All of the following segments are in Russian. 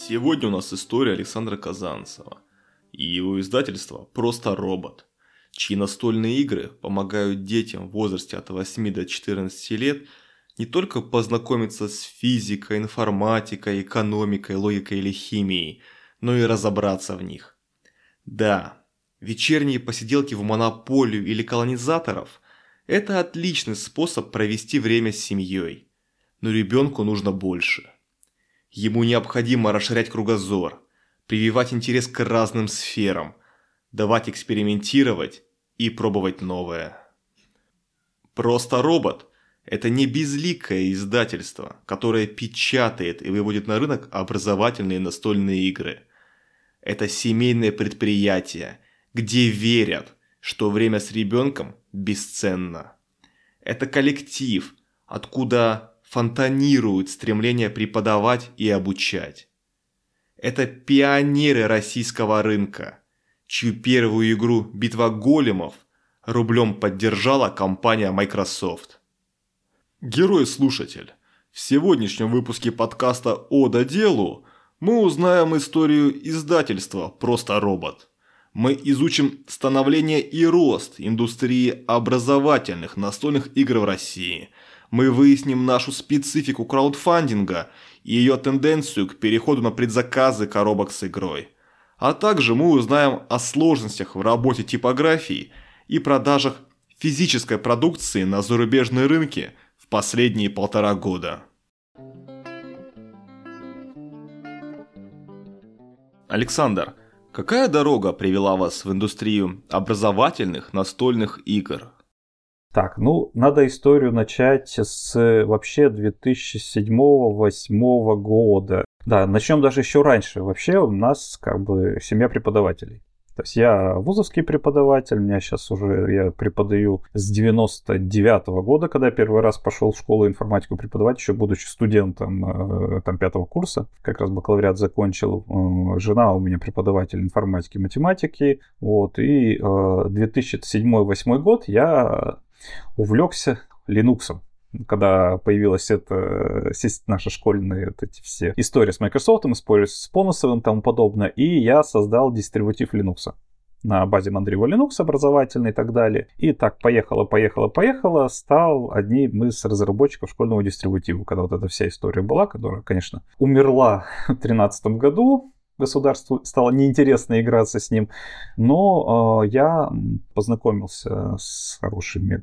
Сегодня у нас история Александра Казанцева и его издательство «Просто робот», чьи настольные игры помогают детям в возрасте от 8 до 14 лет не только познакомиться с физикой, информатикой, экономикой, логикой или химией, но и разобраться в них. Да, вечерние посиделки в монополию или колонизаторов – это отличный способ провести время с семьей, но ребенку нужно больше – Ему необходимо расширять кругозор, прививать интерес к разным сферам, давать экспериментировать и пробовать новое. Просто робот – это не безликое издательство, которое печатает и выводит на рынок образовательные настольные игры. Это семейное предприятие, где верят, что время с ребенком бесценно. Это коллектив, откуда фонтанирует стремление преподавать и обучать. Это пионеры российского рынка, чью первую игру «Битва големов» рублем поддержала компания Microsoft. Герой-слушатель, в сегодняшнем выпуске подкаста «Ода делу» мы узнаем историю издательства «Просто робот». Мы изучим становление и рост индустрии образовательных настольных игр в России – мы выясним нашу специфику краудфандинга и ее тенденцию к переходу на предзаказы коробок с игрой. А также мы узнаем о сложностях в работе типографии и продажах физической продукции на зарубежные рынки в последние полтора года. Александр, какая дорога привела вас в индустрию образовательных настольных игр? Так, ну, надо историю начать с вообще 2007-2008 года. Да, начнем даже еще раньше. Вообще у нас как бы семья преподавателей. То есть я вузовский преподаватель, меня сейчас уже, я преподаю с 99 -го года, когда я первый раз пошел в школу информатику преподавать, еще будучи студентом э, там пятого курса, как раз бакалавриат закончил. Э, жена у меня преподаватель информатики и математики, вот, и 2007-2008 э, год я увлекся Linux. Когда появилась эта наша школьная вот эти все истории с Microsoft, используя с Поносовым и тому подобное, и я создал дистрибутив Linux на базе Mandriva Linux образовательный и так далее. И так поехало, поехало, поехало, стал одним из разработчиков школьного дистрибутива, когда вот эта вся история была, которая, конечно, умерла в 2013 году, государству стало неинтересно играться с ним. Но э, я познакомился с хорошими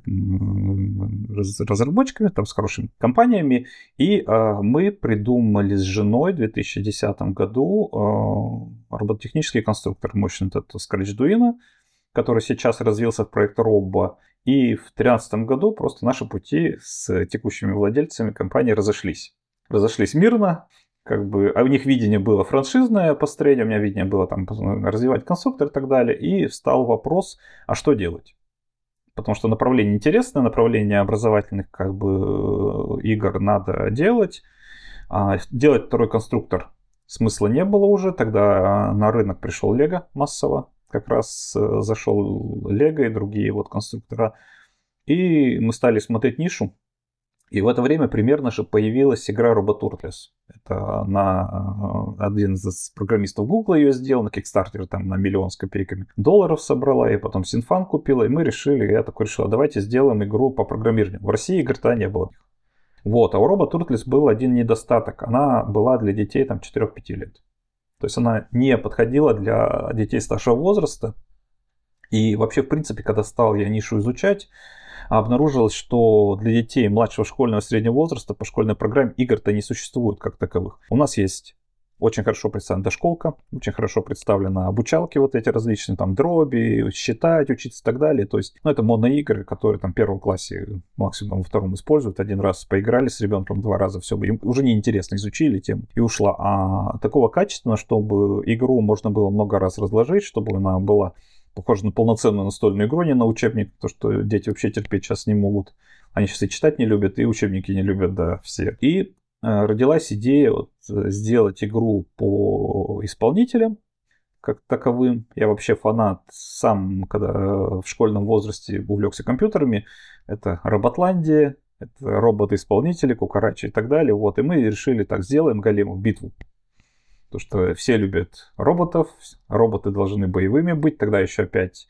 разработчиками, там, с хорошими компаниями, и э, мы придумали с женой в 2010 году э, робототехнический конструктор мощный этот Scratch Duino, который сейчас развился в проект Робо. И в 2013 году просто наши пути с текущими владельцами компании разошлись. Разошлись мирно, как бы, а у них видение было франшизное построение, у меня видение было там развивать конструктор и так далее, и встал вопрос, а что делать? Потому что направление интересное, направление образовательных как бы игр надо делать. А делать второй конструктор смысла не было уже, тогда на рынок пришел Лего массово, как раз э, зашел Лего и другие вот конструктора, и мы стали смотреть нишу, и в это время примерно же появилась игра Roboturtles. Это на э, один из программистов Google ее сделал, на Kickstarter там на миллион с копейками долларов собрала, и потом Синфан купила, и мы решили, я такой решил, «А давайте сделаем игру по программированию. В России игр-то не было. Вот, а у Roboturtles был один недостаток. Она была для детей там 4-5 лет. То есть она не подходила для детей старшего возраста. И вообще, в принципе, когда стал я нишу изучать, обнаружилось, что для детей младшего школьного и среднего возраста по школьной программе игр-то не существует как таковых. У нас есть очень хорошо представлена дошколка, очень хорошо представлена обучалки вот эти различные, там, дроби, считать, учиться и так далее. То есть, ну, это модные игры, которые там в первом классе, максимум во втором используют. Один раз поиграли с ребенком, два раза все, им уже неинтересно, изучили тему и ушла. А такого качественного, чтобы игру можно было много раз разложить, чтобы она была похоже на полноценную настольную игру, не на учебник, то что дети вообще терпеть сейчас не могут. Они сейчас и читать не любят, и учебники не любят, да, все. И э, родилась идея вот, э, сделать игру по исполнителям, как таковым. Я вообще фанат сам, когда в школьном возрасте увлекся компьютерами. Это Роботландия, это роботы-исполнители, Кукарачи и так далее. Вот, и мы решили так, сделаем голему битву. Потому что все любят роботов, роботы должны боевыми быть, тогда еще опять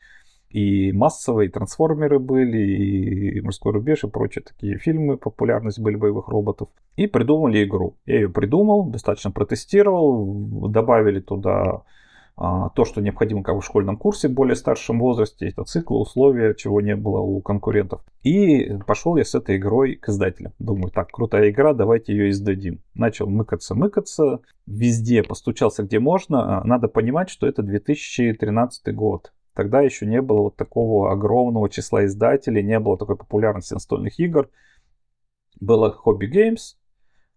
и массовые, и трансформеры были, и морской рубеж, и прочие такие фильмы, популярность были боевых роботов. И придумали игру. Я ее придумал, достаточно протестировал, добавили туда то, что необходимо как в школьном курсе в более старшем возрасте, это циклы, условия, чего не было у конкурентов. И пошел я с этой игрой к издателям. Думаю, так, крутая игра, давайте ее издадим. Начал мыкаться, мыкаться, везде постучался где можно. А, надо понимать, что это 2013 год. Тогда еще не было вот такого огромного числа издателей, не было такой популярности настольных игр. Было Hobby Games,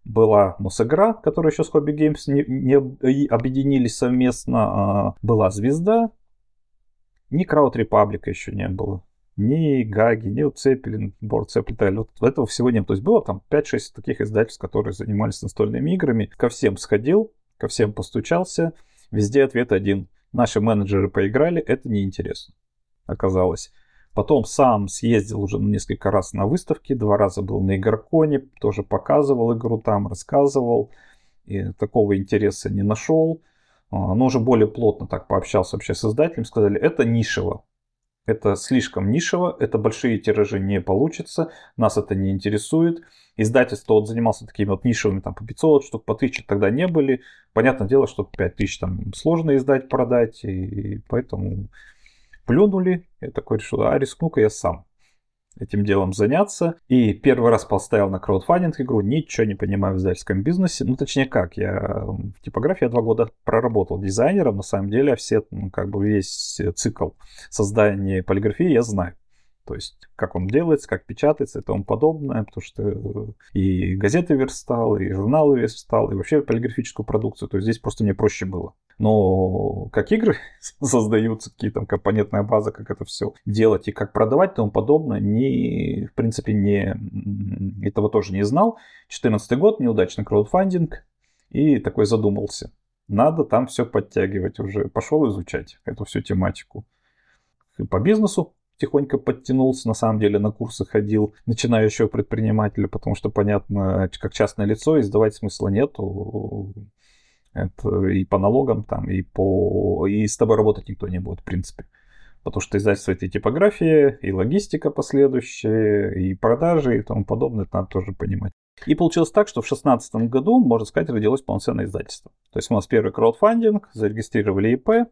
была Мусагра, которая еще с Hobby Games не, не объединились совместно, а была Звезда, ни Крауд Репаблика еще не было, ни Гаги, ни Борд Цепелин, вот этого всего не было. То есть было там 5-6 таких издательств, которые занимались настольными играми. Ко всем сходил, ко всем постучался, везде ответ один. Наши менеджеры поиграли, это неинтересно, оказалось. Потом сам съездил уже несколько раз на выставки, два раза был на Игроконе, тоже показывал игру там, рассказывал. И такого интереса не нашел. А, но уже более плотно так пообщался вообще с издателем, сказали, это нишево. Это слишком нишево, это большие тиражи не получится, нас это не интересует. Издательство вот занимался такими вот нишевыми, там по 500 штук, по 1000 тогда не были. Понятное дело, что 5000 там сложно издать, продать, и поэтому плюнули. Я такой решил, а рискну-ка я сам этим делом заняться. И первый раз поставил на краудфандинг игру, ничего не понимаю в издательском бизнесе. Ну, точнее как, я в типографии два года проработал дизайнером, на самом деле, все, ну, как бы весь цикл создания полиграфии я знаю. То есть, как он делается, как печатается и тому подобное, потому что и газеты верстал, и журналы верстал, и вообще полиграфическую продукцию. То есть, здесь просто мне проще было. Но как игры создаются, какие там компонентная база, как это все делать и как продавать и тому подобное, не, в принципе, не, этого тоже не знал. 2014 год, неудачный краудфандинг, и такой задумался. Надо там все подтягивать уже. Пошел изучать эту всю тематику. По бизнесу тихонько подтянулся, на самом деле на курсы ходил начинающего предпринимателя, потому что, понятно, как частное лицо, издавать смысла нету. Это и по налогам там, и по... И с тобой работать никто не будет, в принципе. Потому что издательство это и типография, и логистика последующая, и продажи, и тому подобное, это надо тоже понимать. И получилось так, что в 2016 году, можно сказать, родилось полноценное издательство. То есть у нас первый краудфандинг, зарегистрировали ИП,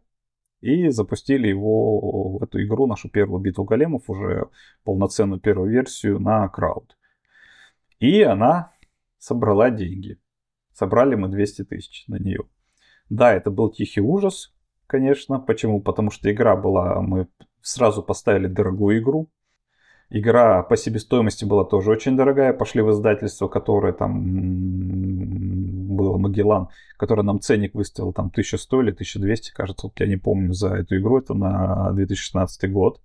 и запустили его, эту игру, нашу первую битву големов, уже полноценную первую версию на крауд. И она собрала деньги. Собрали мы 200 тысяч на нее. Да, это был тихий ужас, конечно. Почему? Потому что игра была, мы сразу поставили дорогую игру. Игра по себестоимости была тоже очень дорогая. Пошли в издательство, которое там было Магеллан, которое нам ценник выставил там 1100 или 1200, кажется, вот я не помню за эту игру. Это на 2016 год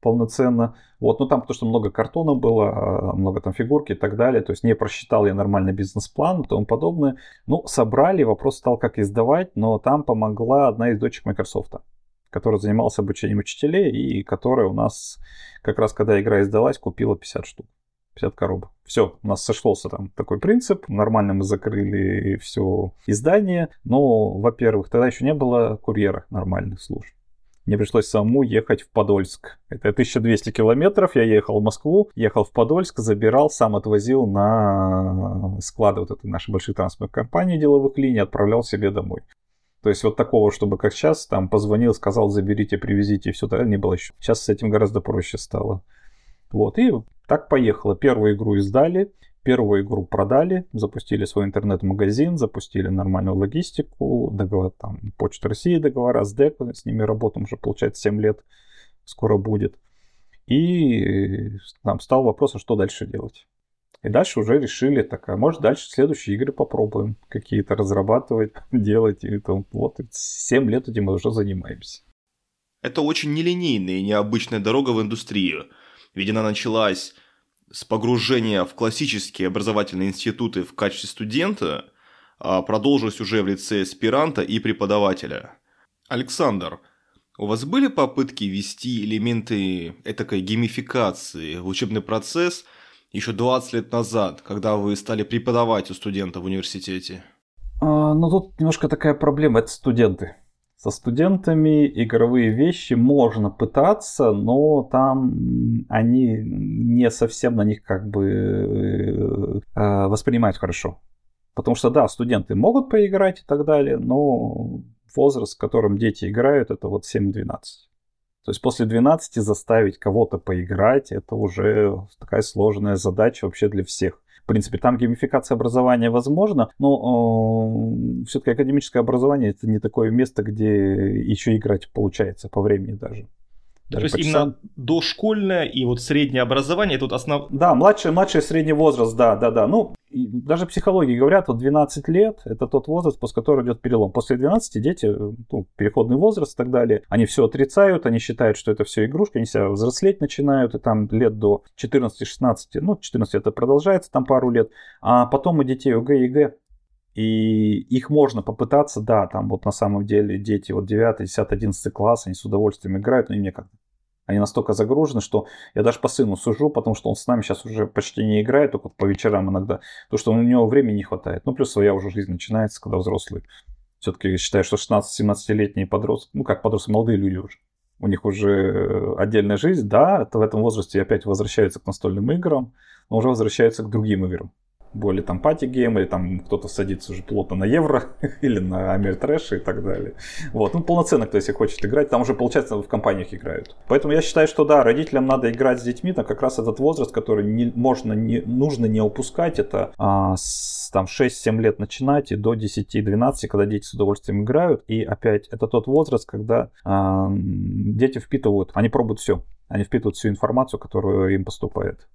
полноценно. Вот, ну там потому что много картона было, много там фигурки и так далее. То есть не просчитал я нормальный бизнес-план и тому подобное. Ну, собрали, вопрос стал, как издавать, но там помогла одна из дочек Microsoft который занимался обучением учителей и которая у нас как раз когда игра издалась, купила 50 штук. 50 коробок. Все, у нас сошлся там такой принцип. Нормально мы закрыли все издание. Но, во-первых, тогда еще не было курьера нормальных служб. Мне пришлось самому ехать в Подольск. Это 1200 километров. Я ехал в Москву, ехал в Подольск, забирал, сам отвозил на склады вот этой нашей большой транспортной компании деловых линий, отправлял себе домой. То есть вот такого, чтобы как сейчас, там позвонил, сказал, заберите, привезите, и все, так не было еще. Сейчас с этим гораздо проще стало. Вот, и так поехало. Первую игру издали, первую игру продали, запустили свой интернет-магазин, запустили нормальную логистику, договор, там, Почта России договора с ДЭК, с ними работаем уже, получается, 7 лет скоро будет. И там стал вопрос, а что дальше делать. И дальше уже решили, так, а может дальше следующие игры попробуем какие-то разрабатывать, делать. И там, вот, 7 лет этим мы уже занимаемся. Это очень нелинейная и необычная дорога в индустрию. Ведь она началась с погружения в классические образовательные институты в качестве студента, а продолжилась уже в лице аспиранта и преподавателя. Александр, у вас были попытки ввести элементы этакой геймификации в учебный процесс – еще 20 лет назад, когда вы стали преподавать у студентов в университете? А, ну тут немножко такая проблема, это студенты. Со студентами игровые вещи можно пытаться, но там они не совсем на них как бы э, воспринимают хорошо. Потому что да, студенты могут поиграть и так далее, но возраст, в котором дети играют, это вот 7-12. То есть после 12 заставить кого-то поиграть, это уже такая сложная задача вообще для всех. Принципе, там геймификация образования возможна, но э, все-таки академическое образование это не такое место, где еще играть получается по времени даже. Даже То есть именно дошкольное и вот среднее образование тут основ... Да, младший, младший средний возраст, да, да, да. Ну, даже психологи говорят, вот 12 лет это тот возраст, после которого идет перелом. После 12 дети, ну, переходный возраст и так далее, они все отрицают, они считают, что это все игрушка, они себя взрослеть начинают, и там лет до 14-16, ну, 14 это продолжается там пару лет, а потом у детей ОГЭ и ЕГЭ, и их можно попытаться, да, там вот на самом деле дети вот 9, 10, 11 класс, они с удовольствием играют, но им некогда. Они настолько загружены, что я даже по сыну сужу, потому что он с нами сейчас уже почти не играет, только по вечерам иногда, то что у него времени не хватает. Ну, плюс своя уже жизнь начинается, когда взрослые. Все-таки считаю, что 16-17-летние подростки, ну как подростки, молодые люди уже. У них уже отдельная жизнь, да, это в этом возрасте опять возвращаются к настольным играм, но уже возвращаются к другим играм более там party game, или там кто-то садится уже плотно на евро, или на Ameritrash и так далее. Вот, ну полноценно, кто если хочет играть, там уже получается в компаниях играют. Поэтому я считаю, что да, родителям надо играть с детьми, но как раз этот возраст, который не, можно, не, нужно не упускать, это а, с там 6-7 лет начинать и до 10-12, когда дети с удовольствием играют. И опять, это тот возраст, когда а, дети впитывают, они пробуют все, они впитывают всю информацию, которую им поступает.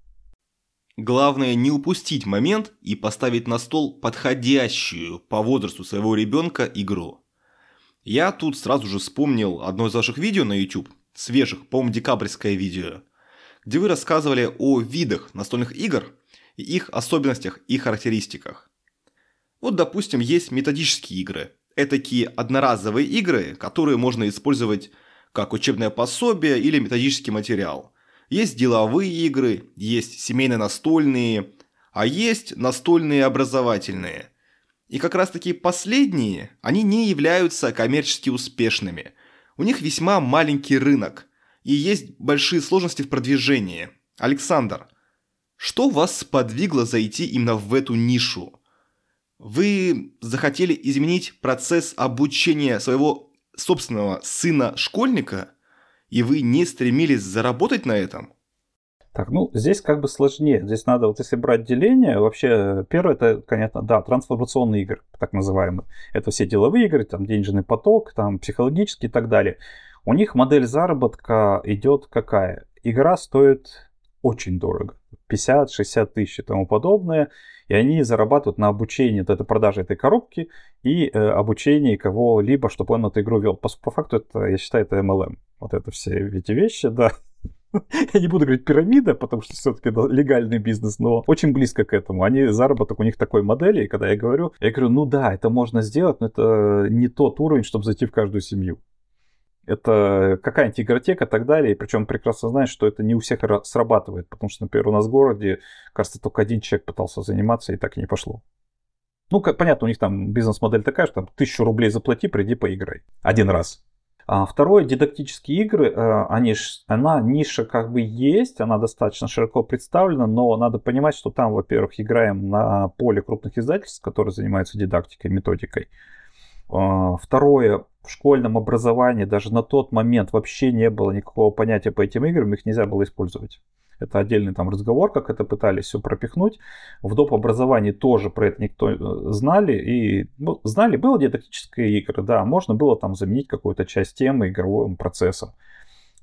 Главное не упустить момент и поставить на стол подходящую по возрасту своего ребенка игру. Я тут сразу же вспомнил одно из ваших видео на YouTube, свежих, по-моему, декабрьское видео, где вы рассказывали о видах настольных игр и их особенностях и характеристиках. Вот, допустим, есть методические игры. Это такие одноразовые игры, которые можно использовать как учебное пособие или методический материал – есть деловые игры, есть семейно настольные, а есть настольные образовательные. И как раз таки последние, они не являются коммерчески успешными. У них весьма маленький рынок, и есть большие сложности в продвижении. Александр, что вас сподвигло зайти именно в эту нишу? Вы захотели изменить процесс обучения своего собственного сына-школьника – и вы не стремились заработать на этом? Так, ну, здесь как бы сложнее. Здесь надо, вот если брать деление, вообще, первое, это, конечно, да, трансформационные игры, так называемые. Это все деловые игры, там, денежный поток, там, психологический и так далее. У них модель заработка идет какая? Игра стоит очень дорого. 50-60 тысяч и тому подобное. И они зарабатывают на обучении, это продажи этой коробки и э, обучении кого-либо, чтобы он эту игру вел. По, по факту это, я считаю, это MLM. Вот это все эти вещи, да. Я не буду говорить пирамида, потому что все-таки легальный бизнес, но очень близко к этому. Они заработок у них такой модели, и когда я говорю, я говорю, ну да, это можно сделать, но это не тот уровень, чтобы зайти в каждую семью. Это какая-нибудь игротека и так далее. И причем прекрасно знаешь, что это не у всех срабатывает. Потому что, например, у нас в городе, кажется, только один человек пытался заниматься, и так и не пошло. Ну, как, понятно, у них там бизнес-модель такая, что там тысячу рублей заплати, приди поиграй. Один раз. А второе, дидактические игры, э, они, она ниша как бы есть, она достаточно широко представлена, но надо понимать, что там, во-первых, играем на поле крупных издательств, которые занимаются дидактикой, методикой. А, второе, в школьном образовании даже на тот момент вообще не было никакого понятия по этим играм, их нельзя было использовать. Это отдельный там разговор, как это пытались все пропихнуть. В доп. образовании тоже про это никто э, знали. И ну, знали, было дидактические игры, да, можно было там заменить какую-то часть темы игровым процессом.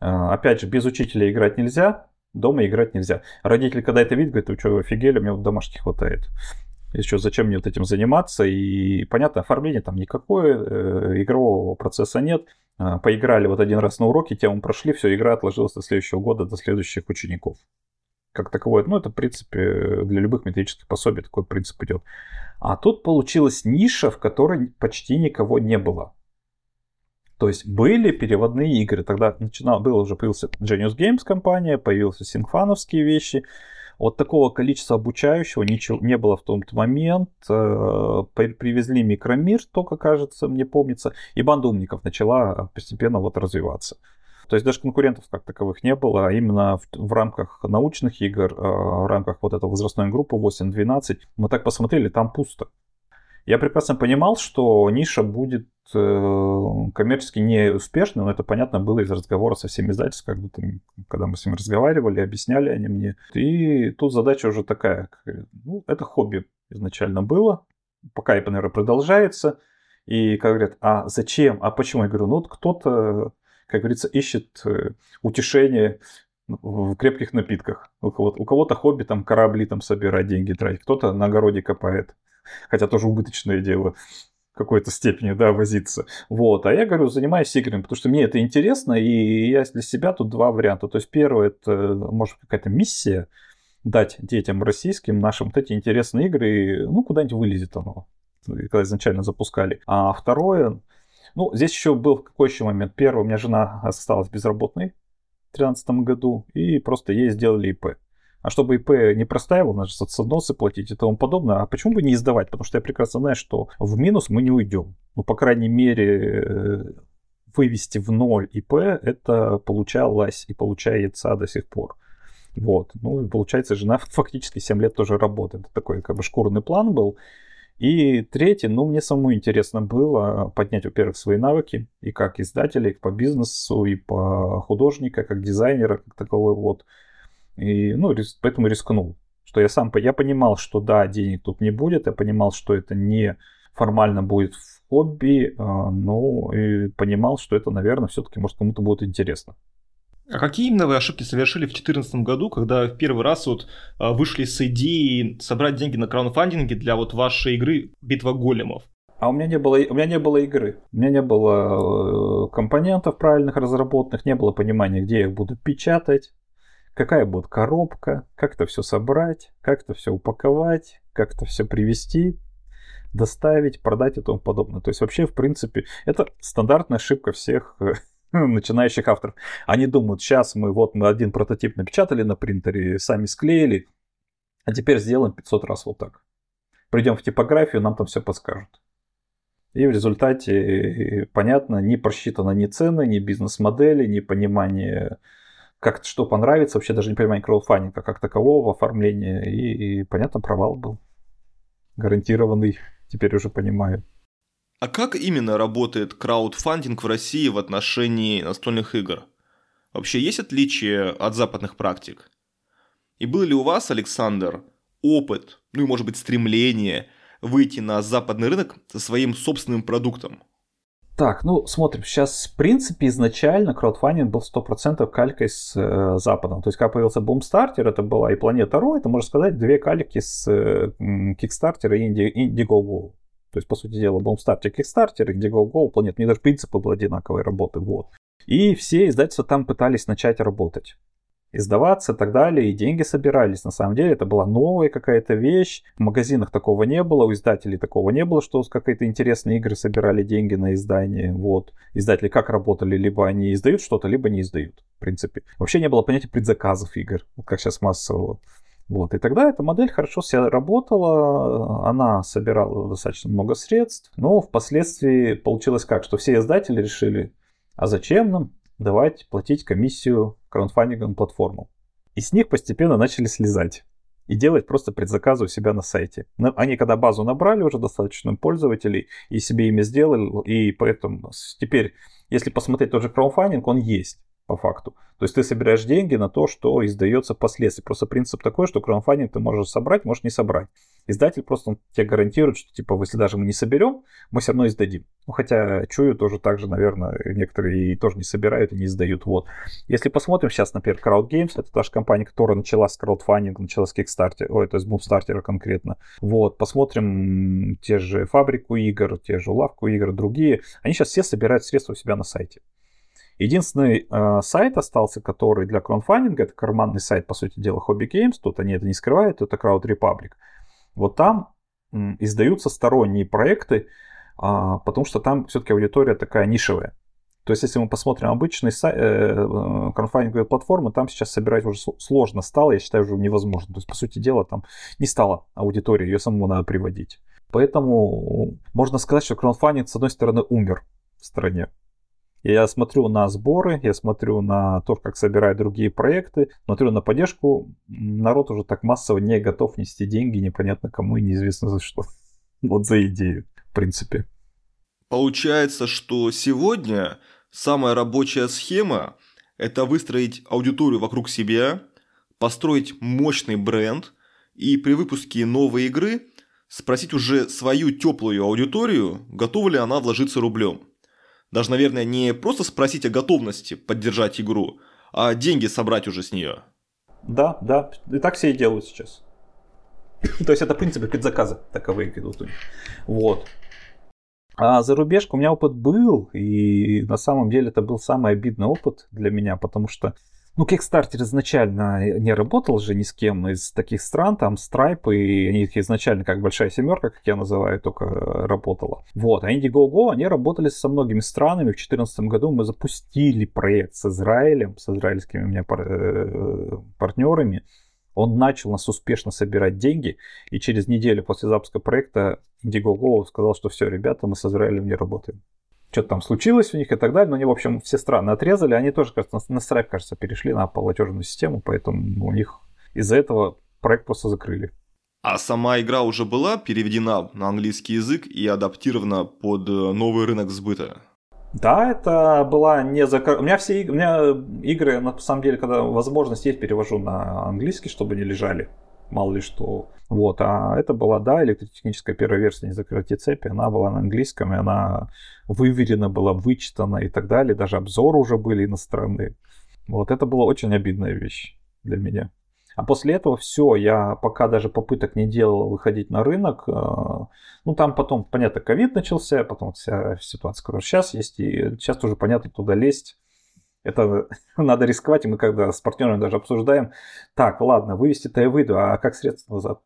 А, опять же, без учителя играть нельзя, дома играть нельзя. Родители, когда это видят, говорят, вы что, офигели, меня вот домашних хватает. Еще зачем мне вот этим заниматься? И понятно, оформление там никакое, э, игрового процесса нет. А, поиграли вот один раз на уроке, тему прошли, все, игра отложилась до следующего года, до следующих учеников. Как таковое, ну это в принципе для любых методических пособий такой принцип идет. А тут получилась ниша, в которой почти никого не было. То есть были переводные игры. Тогда начинал, было уже появился Genius Games компания, появился синфановские вещи. Вот такого количества обучающего ничего не было в тот момент. Э, привезли микромир, только кажется, мне помнится, и банда умников начала постепенно вот развиваться. То есть даже конкурентов как таковых не было, а именно в, в рамках научных игр, э, в рамках вот этой возрастной группы 8-12, мы так посмотрели, там пусто. Я прекрасно понимал, что ниша будет э, коммерчески неуспешной, но это понятно было из разговора со всеми издательствами, как будто, когда мы с ними разговаривали, объясняли они мне. И тут задача уже такая, ну, это хобби изначально было, пока, наверное, продолжается. И как говорят, а зачем, а почему? Я говорю, ну вот кто-то, как говорится, ищет э, утешение в крепких напитках. У кого-то, у кого-то хобби там корабли там собирать, деньги тратить, кто-то на огороде копает хотя тоже убыточное дело в какой-то степени, да, возиться. Вот. А я говорю, занимаюсь играми, потому что мне это интересно, и я для себя тут два варианта. То есть первый это, может, какая-то миссия, дать детям российским нашим вот эти интересные игры, ну, куда-нибудь вылезет оно, когда изначально запускали. А второе, ну, здесь еще был какой еще момент. Первый, у меня жена осталась безработной в 2013 году, и просто ей сделали ИП. А чтобы ИП не простаивал, надо соцносы платить и тому подобное. А почему бы не издавать? Потому что я прекрасно знаю, что в минус мы не уйдем. Ну, по крайней мере, э, вывести в ноль ИП, это получалось и получается до сих пор. Вот. Ну, и получается, жена фактически 7 лет тоже работает. Такой как бы шкурный план был. И третий, ну, мне самому интересно было поднять, во-первых, свои навыки, и как издателя, и по бизнесу, и по художника, как дизайнера, как таковой вот. И, ну, поэтому рискнул. Что я сам, я понимал, что да, денег тут не будет, я понимал, что это не формально будет в хобби, а, но и понимал, что это, наверное, все-таки, может, кому-то будет интересно. А какие именно вы ошибки совершили в 2014 году, когда в первый раз вот а, вышли с идеей собрать деньги на краундфандинге для вот вашей игры «Битва големов»? А у меня не было, у меня не было игры, у меня не было э, компонентов правильных разработанных, не было понимания, где я их буду печатать, какая будет коробка, как это все собрать, как это все упаковать, как это все привезти, доставить, продать и тому подобное. То есть вообще, в принципе, это стандартная ошибка всех э, начинающих авторов. Они думают, сейчас мы вот мы один прототип напечатали на принтере, сами склеили, а теперь сделаем 500 раз вот так. Придем в типографию, нам там все подскажут. И в результате, э, понятно, не просчитано ни цены, ни бизнес-модели, ни понимание как что понравится, вообще даже не понимание краудфандинга как такового, оформления, и, и, понятно, провал был. Гарантированный, теперь уже понимаю. А как именно работает краудфандинг в России в отношении настольных игр? Вообще есть отличия от западных практик? И был ли у вас, Александр, опыт, ну и может быть стремление выйти на западный рынок со своим собственным продуктом? Так, ну смотрим. Сейчас, в принципе, изначально краудфандинг был 100% калькой с э, Западом. То есть, когда появился Boomstarter, это была и Планета Ро, это, можно сказать, две кальки с э, Kickstarter и Indiegogo. То есть, по сути дела, Boomstarter, Kickstarter, Indiegogo, Планета. У них даже принципы были одинаковые работы. Вот. И все издательства там пытались начать работать издаваться и так далее, и деньги собирались. На самом деле это была новая какая-то вещь, в магазинах такого не было, у издателей такого не было, что какие-то интересные игры собирали деньги на издание. Вот. Издатели как работали, либо они издают что-то, либо не издают, в принципе. Вообще не было понятия предзаказов игр, как сейчас массово. Вот. И тогда эта модель хорошо себя работала, она собирала достаточно много средств, но впоследствии получилось как, что все издатели решили, а зачем нам давать платить комиссию краундфандинговым платформам. И с них постепенно начали слезать и делать просто предзаказы у себя на сайте. Они когда базу набрали уже достаточно пользователей и себе ими сделали, и поэтому теперь, если посмотреть тот же краудфандинг, он есть по факту. То есть ты собираешь деньги на то, что издается впоследствии. Просто принцип такой, что краудфандинг ты можешь собрать, можешь не собрать. Издатель просто тебе гарантирует, что типа, если даже мы не соберем, мы все равно издадим. Ну, хотя чую тоже так же, наверное, некоторые и тоже не собирают и не издают. Вот. Если посмотрим сейчас, например, Crowd Games, это та же компания, которая начала с краудфандинга, начала с Kickstarter, ой, то есть Boomstarter конкретно. Вот, посмотрим те же фабрику игр, те же лавку игр, другие. Они сейчас все собирают средства у себя на сайте. Единственный э, сайт остался, который для краудфандинга, это карманный сайт, по сути дела, Hobby Games, тут они это не скрывают, это Crowd Republic. Вот там м, издаются сторонние проекты, э, потому что там все-таки аудитория такая нишевая. То есть, если мы посмотрим обычные сай- э, краудфандинговые платформы, там сейчас собирать уже сложно стало, я считаю, уже невозможно. То есть, по сути дела, там не стало аудитории, ее самому надо приводить. Поэтому можно сказать, что краудфандинг, с одной стороны, умер в стране. Я смотрю на сборы, я смотрю на то, как собирают другие проекты, смотрю на поддержку. Народ уже так массово не готов нести деньги непонятно кому и неизвестно за что. Вот за идею, в принципе. Получается, что сегодня самая рабочая схема – это выстроить аудиторию вокруг себя, построить мощный бренд и при выпуске новой игры спросить уже свою теплую аудиторию, готова ли она вложиться рублем. Даже, наверное, не просто спросить о готовности поддержать игру, а деньги собрать уже с нее. Да, да, и так все и делают сейчас. То есть это, в принципе, предзаказы таковые идут. Вот. А зарубежка у меня опыт был, и на самом деле это был самый обидный опыт для меня, потому что ну, Kickstarter изначально не работал же ни с кем из таких стран, там Stripe, и они изначально как большая семерка, как я называю, только работала. Вот, а Indiegogo, они работали со многими странами. В 2014 году мы запустили проект с Израилем, с израильскими у меня э, партнерами. Он начал нас успешно собирать деньги, и через неделю после запуска проекта Indiegogo сказал, что все, ребята, мы с Израилем не работаем что-то там случилось у них и так далее. Но они, в общем, все страны отрезали. Они тоже, кажется, на Stripe, кажется, перешли на платежную систему, поэтому у них из-за этого проект просто закрыли. А сама игра уже была переведена на английский язык и адаптирована под э, новый рынок сбыта? Да, это была не закрыта. У меня все у меня игры, на самом деле, когда возможность есть, перевожу на английский, чтобы не лежали мало ли что. Вот, а это была, да, электротехническая первая версия «Не закрытие цепи», она была на английском, и она выверена была, вычитана и так далее, даже обзоры уже были иностранные. Вот, это была очень обидная вещь для меня. А после этого все, я пока даже попыток не делал выходить на рынок. Э, ну, там потом, понятно, ковид начался, потом вся ситуация, которая сейчас есть, и сейчас уже понятно, туда лезть это надо рисковать, и мы когда с партнерами даже обсуждаем, так, ладно, вывести-то я выйду, а как средства назад?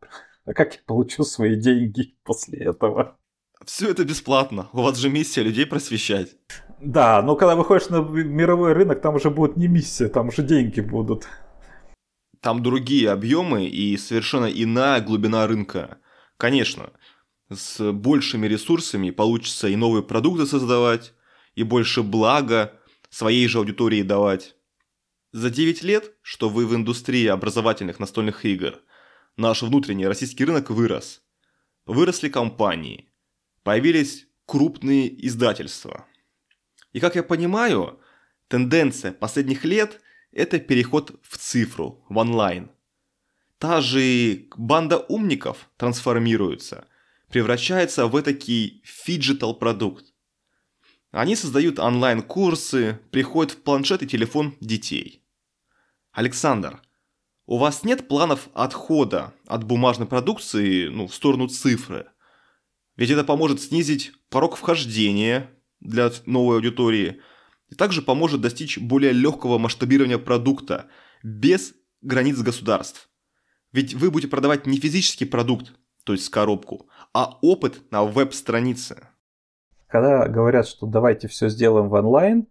А как я получу свои деньги после этого? Все это бесплатно. У вас же миссия людей просвещать. Да, но когда выходишь на мировой рынок, там уже будет не миссия, там уже деньги будут. Там другие объемы и совершенно иная глубина рынка. Конечно, с большими ресурсами получится и новые продукты создавать, и больше блага, своей же аудитории давать. За 9 лет, что вы в индустрии образовательных настольных игр, наш внутренний российский рынок вырос. Выросли компании, появились крупные издательства. И как я понимаю, тенденция последних лет – это переход в цифру, в онлайн. Та же банда умников трансформируется, превращается в этакий phygital продукт. Они создают онлайн-курсы, приходят в планшет и телефон детей. Александр, у вас нет планов отхода от бумажной продукции ну, в сторону цифры? Ведь это поможет снизить порог вхождения для новой аудитории и также поможет достичь более легкого масштабирования продукта без границ государств. Ведь вы будете продавать не физический продукт, то есть коробку, а опыт на веб-странице. Когда говорят, что давайте все сделаем в онлайн,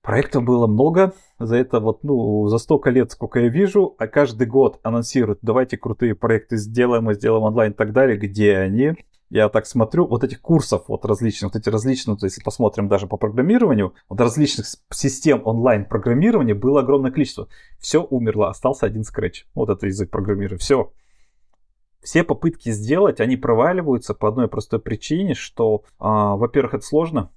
проектов было много. За это вот, ну, за столько лет, сколько я вижу, а каждый год анонсируют, давайте крутые проекты сделаем, мы сделаем онлайн и так далее. Где они? Я так смотрю, вот этих курсов вот различных, вот эти различные, то есть посмотрим даже по программированию, вот различных систем онлайн программирования было огромное количество. Все умерло, остался один Scratch. Вот это язык программирования. Все все попытки сделать, они проваливаются по одной простой причине, что, а, во-первых, это сложно,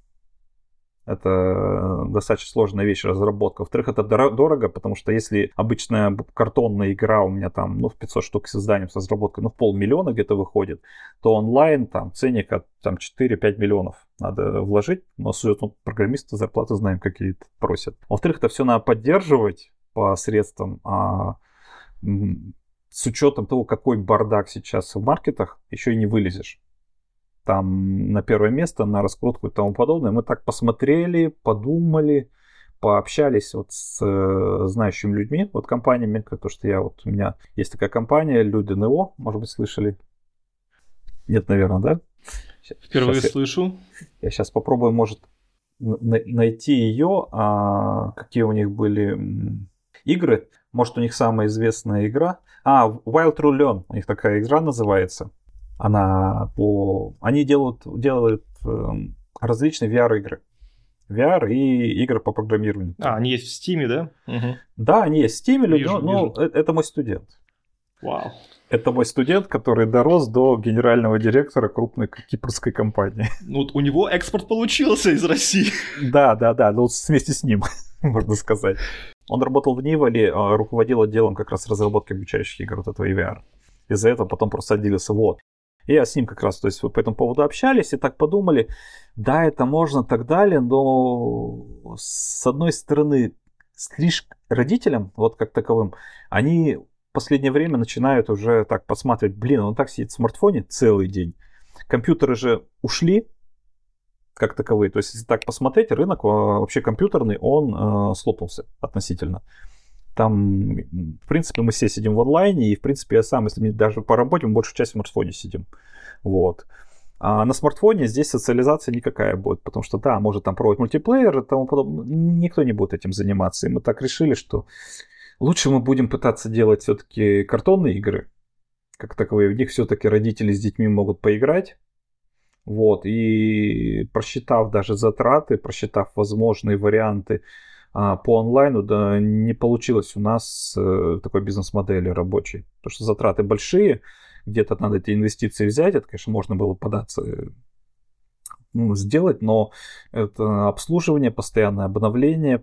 это э, достаточно сложная вещь разработка. Во-вторых, это дорого, потому что если обычная картонная игра у меня там, ну, в 500 штук с изданием, с разработкой, ну, в полмиллиона где-то выходит, то онлайн там ценник от там 4-5 миллионов надо вложить. Но ну, программисты зарплаты знаем, какие просят. Во-вторых, это все надо поддерживать по средствам а с учетом того, какой бардак сейчас в маркетах, еще и не вылезешь. Там на первое место, на раскрутку и тому подобное. Мы так посмотрели, подумали, пообщались вот с э, знающими людьми, вот компаниями, как то, что я вот, у меня есть такая компания, Люди НО, может быть, слышали? Нет, наверное, да? Впервые сейчас слышу. Я, я сейчас попробую, может, найти ее, а какие у них были игры. Может, у них самая известная игра. А, Wild True Learn. У них такая игра называется. Она по... Они делают, делают эм, различные VR-игры. VR и игры по программированию. А, они есть в Steam, да? Угу. Да, они есть в Steam, вижу, но, вижу. но это мой студент. Вау. Это мой студент, который дорос до генерального директора крупной кипрской компании. Ну, вот у него экспорт получился из России. Да, да, да, ну вместе с ним, можно сказать. Он работал в Нивале, а, руководил отделом как раз разработки обучающих игр, вот этого EVR. Из-за этого потом просто отделился вот. И я с ним как раз, то есть по этому поводу общались и так подумали, да, это можно так далее, но с одной стороны, слишком родителям, вот как таковым, они в последнее время начинают уже так посматривать, блин, он так сидит в смартфоне целый день. Компьютеры же ушли, как таковые. То есть, если так посмотреть, рынок а, вообще компьютерный, он э, слопнулся относительно. Там, в принципе, мы все сидим в онлайне, и, в принципе, я сам, если даже по работе, мы большую часть в смартфоне сидим. Вот. А на смартфоне здесь социализация никакая будет, потому что, да, может там пробовать мультиплеер и тому подобное, никто не будет этим заниматься. И мы так решили, что лучше мы будем пытаться делать все-таки картонные игры, как таковые. В них все-таки родители с детьми могут поиграть. Вот, и просчитав даже затраты, просчитав возможные варианты а, по онлайну да, не получилось у нас э, такой бизнес-модели рабочей. Потому что затраты большие, где-то надо эти инвестиции взять, это, конечно, можно было податься э, ну, сделать, но это обслуживание, постоянное обновление,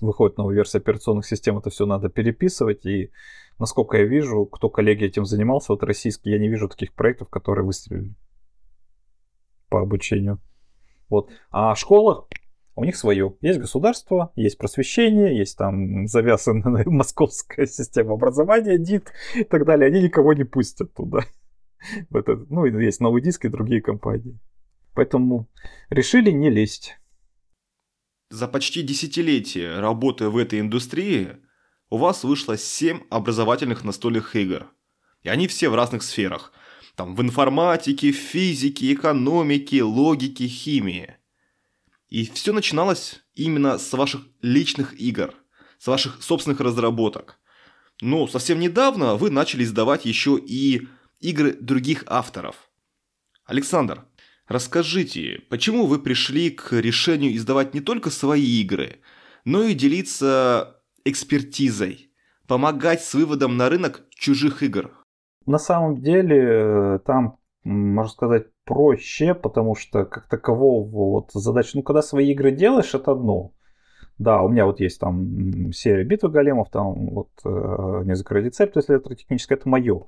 выходит новая версия операционных систем, это все надо переписывать, и насколько я вижу, кто коллеги этим занимался, вот российские, я не вижу таких проектов, которые выстрелили по обучению. Вот. А школа, у них свое. Есть государство, есть просвещение, есть там завязанная московская система образования, ДИТ и так далее. Они никого не пустят туда. Это, ну, есть новый диск и другие компании. Поэтому решили не лезть. За почти десятилетие работы в этой индустрии у вас вышло 7 образовательных настольных игр. И они все в разных сферах. Там в информатике, физике, экономике, логике, химии – и все начиналось именно с ваших личных игр, с ваших собственных разработок. Но совсем недавно вы начали издавать еще и игры других авторов. Александр, расскажите, почему вы пришли к решению издавать не только свои игры, но и делиться экспертизой, помогать с выводом на рынок чужих игр? На самом деле, э, там, можно сказать, проще, потому что как такового вот задач, ну когда свои игры делаешь, это одно. Да, у меня вот есть там серия битвы големов, там вот э, несколько рецептов, если это техническое, это мое.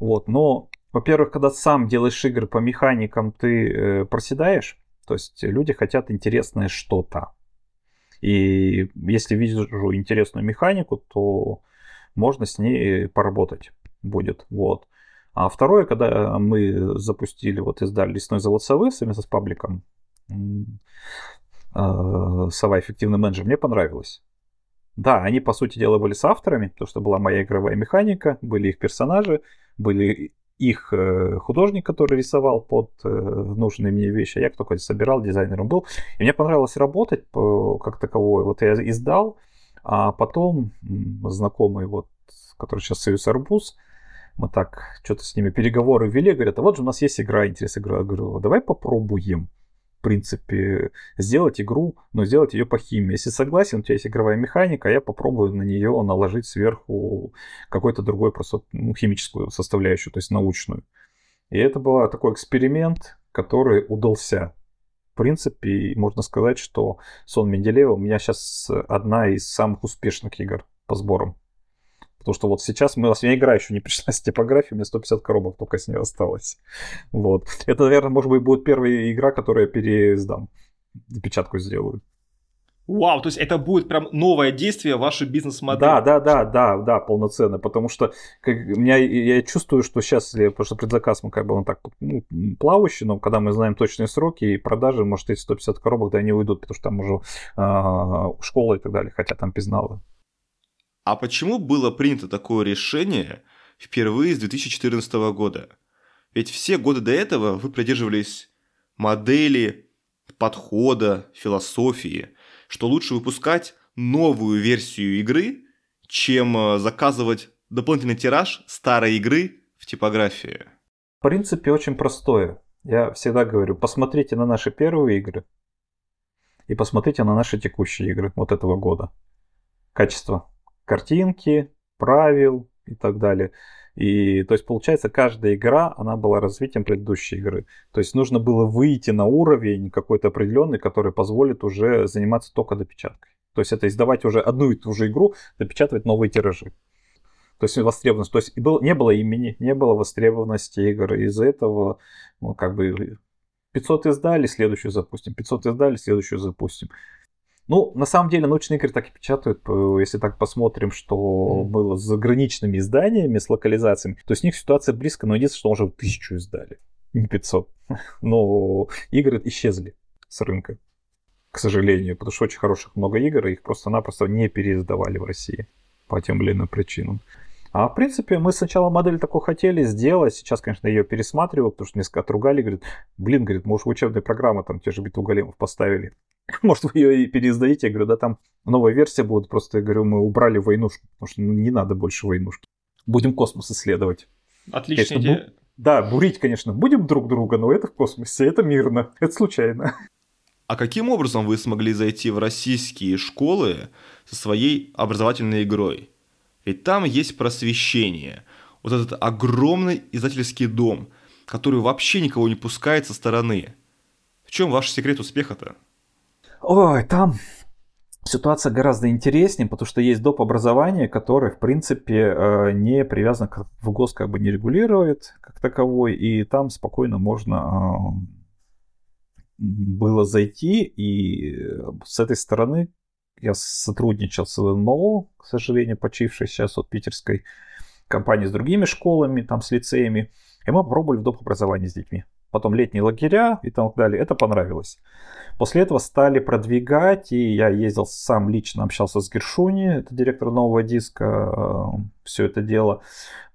Вот, но, во-первых, когда сам делаешь игры по механикам, ты э, проседаешь, то есть люди хотят интересное что-то. И если вижу интересную механику, то можно с ней поработать будет. Вот. А второе, когда мы запустили, вот издали «Лесной завод совы» совместно с пабликом, а, «Сова. Эффективный менеджер», мне понравилось. Да, они, по сути дела, были с авторами, потому что была моя игровая механика, были их персонажи, были их э, художник, который рисовал под э, нужные мне вещи, а я только собирал, дизайнером был. И мне понравилось работать как таковой. Вот я издал, а потом знакомый, вот, который сейчас Союз Арбуз, мы так что-то с ними переговоры вели, говорят, а вот же у нас есть игра, интерес игра. Я говорю, давай попробуем, в принципе, сделать игру, но сделать ее по химии. Если согласен, у тебя есть игровая механика, я попробую на нее наложить сверху какой-то другой просто ну, химическую составляющую, то есть научную. И это был такой эксперимент, который удался. В принципе, можно сказать, что Сон Менделеева у меня сейчас одна из самых успешных игр по сборам. Потому что вот сейчас мы, у меня игра еще не пришла с типографией, у меня 150 коробок только с нее осталось. Вот. Это, наверное, может быть, будет первая игра, которую я переиздам. Печатку сделаю. Вау, то есть это будет прям новое действие вашей бизнес-модели. Да, да, да, да, да, полноценно, потому что как, меня, я чувствую, что сейчас, потому что предзаказ мы как бы он так ну, плавающий, но когда мы знаем точные сроки и продажи, может, эти 150 коробок, да, они уйдут, потому что там уже э, школа и так далее, хотя там пизналы. А почему было принято такое решение впервые с 2014 года? Ведь все годы до этого вы придерживались модели подхода, философии, что лучше выпускать новую версию игры, чем э, заказывать дополнительный тираж старой игры в типографии? В принципе, очень простое. Я всегда говорю, посмотрите на наши первые игры и посмотрите на наши текущие игры вот этого года. Качество картинки, правил и так далее. И то есть получается каждая игра, она была развитием предыдущей игры. То есть нужно было выйти на уровень какой-то определенный, который позволит уже заниматься только допечаткой. То есть это издавать уже одну и ту же игру, допечатывать новые тиражи. То есть востребованность. То есть был, не было имени, не было востребованности игр. Из-за этого ну, как бы 500 издали, следующую запустим. 500 издали, следующую запустим. Ну, на самом деле, научные игры так и печатают. Если так посмотрим, что mm. было с заграничными изданиями, с локализациями, то с них ситуация близко, но единственное, что уже тысячу издали, не 500. Но игры исчезли с рынка, к сожалению, потому что очень хороших много игр, и их просто-напросто не переиздавали в России по тем или иным причинам. А в принципе, мы сначала модель такую хотели сделать, сейчас, конечно, ее пересматриваю, потому что несколько отругали, говорит, блин, говорит, может, в учебной программы там те же битву големов поставили. Может, вы ее и переиздаете? Я говорю, да там новая версия будет, просто, я говорю, мы убрали войнушку, потому что ну, не надо больше войнушки. Будем космос исследовать. Отличная идея. Бу- да, бурить, конечно, будем друг друга, но это в космосе, это мирно, это случайно. А каким образом вы смогли зайти в российские школы со своей образовательной игрой? Ведь там есть просвещение. Вот этот огромный издательский дом, который вообще никого не пускает со стороны. В чем ваш секрет успеха-то? Ой, там ситуация гораздо интереснее, потому что есть доп. образование, которое, в принципе, э, не привязано к в ГОС, как бы не регулирует как таковой, и там спокойно можно э, было зайти, и с этой стороны я сотрудничал с ЛНМО, к сожалению, почившей сейчас от питерской компании с другими школами, там с лицеями. И мы попробовали в доп. образовании с детьми. Потом летние лагеря и так далее. Это понравилось. После этого стали продвигать, и я ездил сам лично, общался с Гершуни, это директор нового диска, э, все это дело.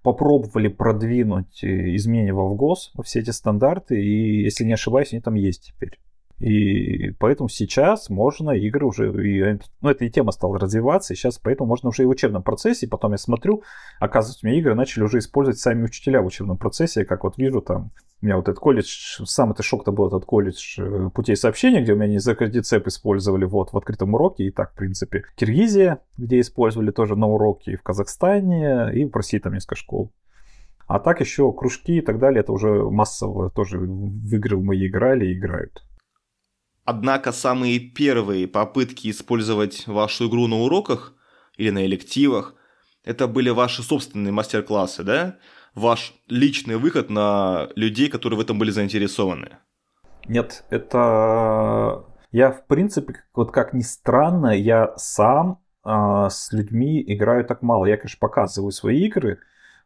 Попробовали продвинуть э, изменения во ВГОС, во все эти стандарты, и, если не ошибаюсь, они там есть теперь. И поэтому сейчас можно игры уже, и, ну эта тема стала развиваться, и сейчас поэтому можно уже и в учебном процессе, и потом я смотрю, оказывается, у меня игры начали уже использовать сами учителя в учебном процессе, как вот вижу там, у меня вот этот колледж, сам это шок-то был этот колледж э, путей сообщения, где у меня не закрытый цеп использовали вот в открытом уроке, и так, в принципе, Киргизия, где использовали тоже на уроке, и в Казахстане, и в России там несколько школ. А так еще кружки и так далее, это уже массово тоже в игры мы играли и играют. Однако самые первые попытки использовать вашу игру на уроках или на элективах, это были ваши собственные мастер-классы, да? Ваш личный выход на людей, которые в этом были заинтересованы. Нет, это я, в принципе, вот как ни странно, я сам а, с людьми играю так мало. Я, конечно, показываю свои игры,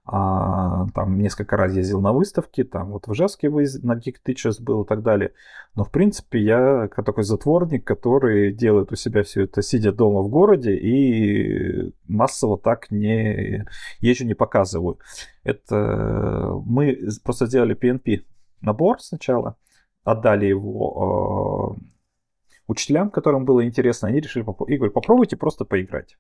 а, там несколько раз ездил на выставки, там вот в Ижевске на Geek Teachers был и так далее. Но, в принципе, я такой затворник, который делает у себя все это, сидя дома в городе, и массово так не езжу, не показываю. Это мы просто сделали PNP набор сначала, отдали его э, учителям, которым было интересно, они решили, Игорь, попробуйте просто поиграть.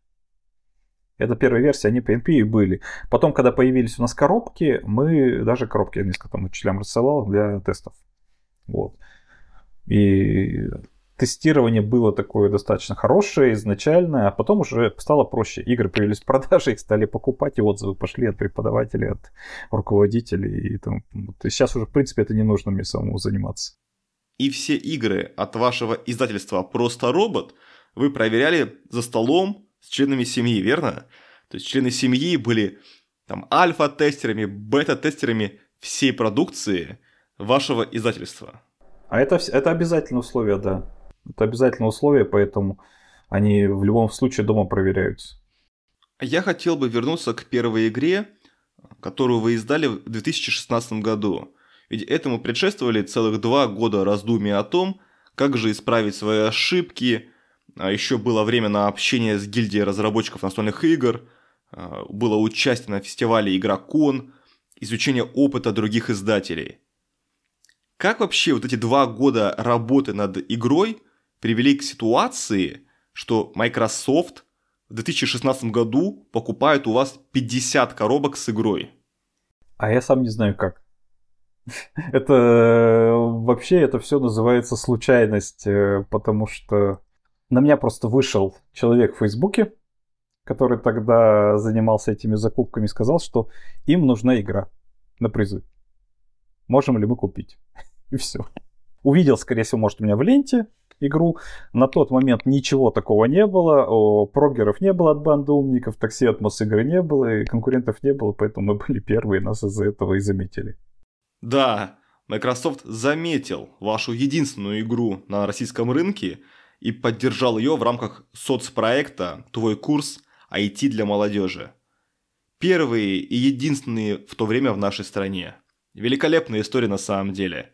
Это первая версия, они PNP и были. Потом, когда появились у нас коробки, мы даже коробки я несколько там учителям рассылал для тестов. Вот. И тестирование было такое достаточно хорошее изначально, а потом уже стало проще. Игры появились в продаже, их стали покупать, и отзывы пошли от преподавателей, от руководителей. И, там, вот. и сейчас уже, в принципе, это не нужно мне самому заниматься. И все игры от вашего издательства «Просто робот» вы проверяли за столом с членами семьи, верно? То есть члены семьи были там альфа-тестерами, бета-тестерами всей продукции вашего издательства. А это, это обязательное условие, да. Это обязательное условие, поэтому они в любом случае дома проверяются. Я хотел бы вернуться к первой игре, которую вы издали в 2016 году. Ведь этому предшествовали целых два года раздумий о том, как же исправить свои ошибки, еще было время на общение с гильдией разработчиков настольных игр, а, было участие на фестивале Игрокон, изучение опыта других издателей. Как вообще вот эти два года работы над игрой привели к ситуации, что Microsoft в 2016 году покупает у вас 50 коробок с игрой? А я сам не знаю как. Это вообще это все называется случайность, э, потому что на меня просто вышел человек в Фейсбуке, который тогда занимался этими закупками, сказал, что им нужна игра на призы. Можем ли мы купить? И все. Увидел, скорее всего, может, у меня в ленте игру. На тот момент ничего такого не было. О, прогеров не было от банды умников, такси Атмос игры не было, и конкурентов не было, поэтому мы были первые, нас из-за этого и заметили. Да, Microsoft заметил вашу единственную игру на российском рынке и поддержал ее в рамках соцпроекта «Твой курс IT для молодежи». Первые и единственные в то время в нашей стране. Великолепная история на самом деле.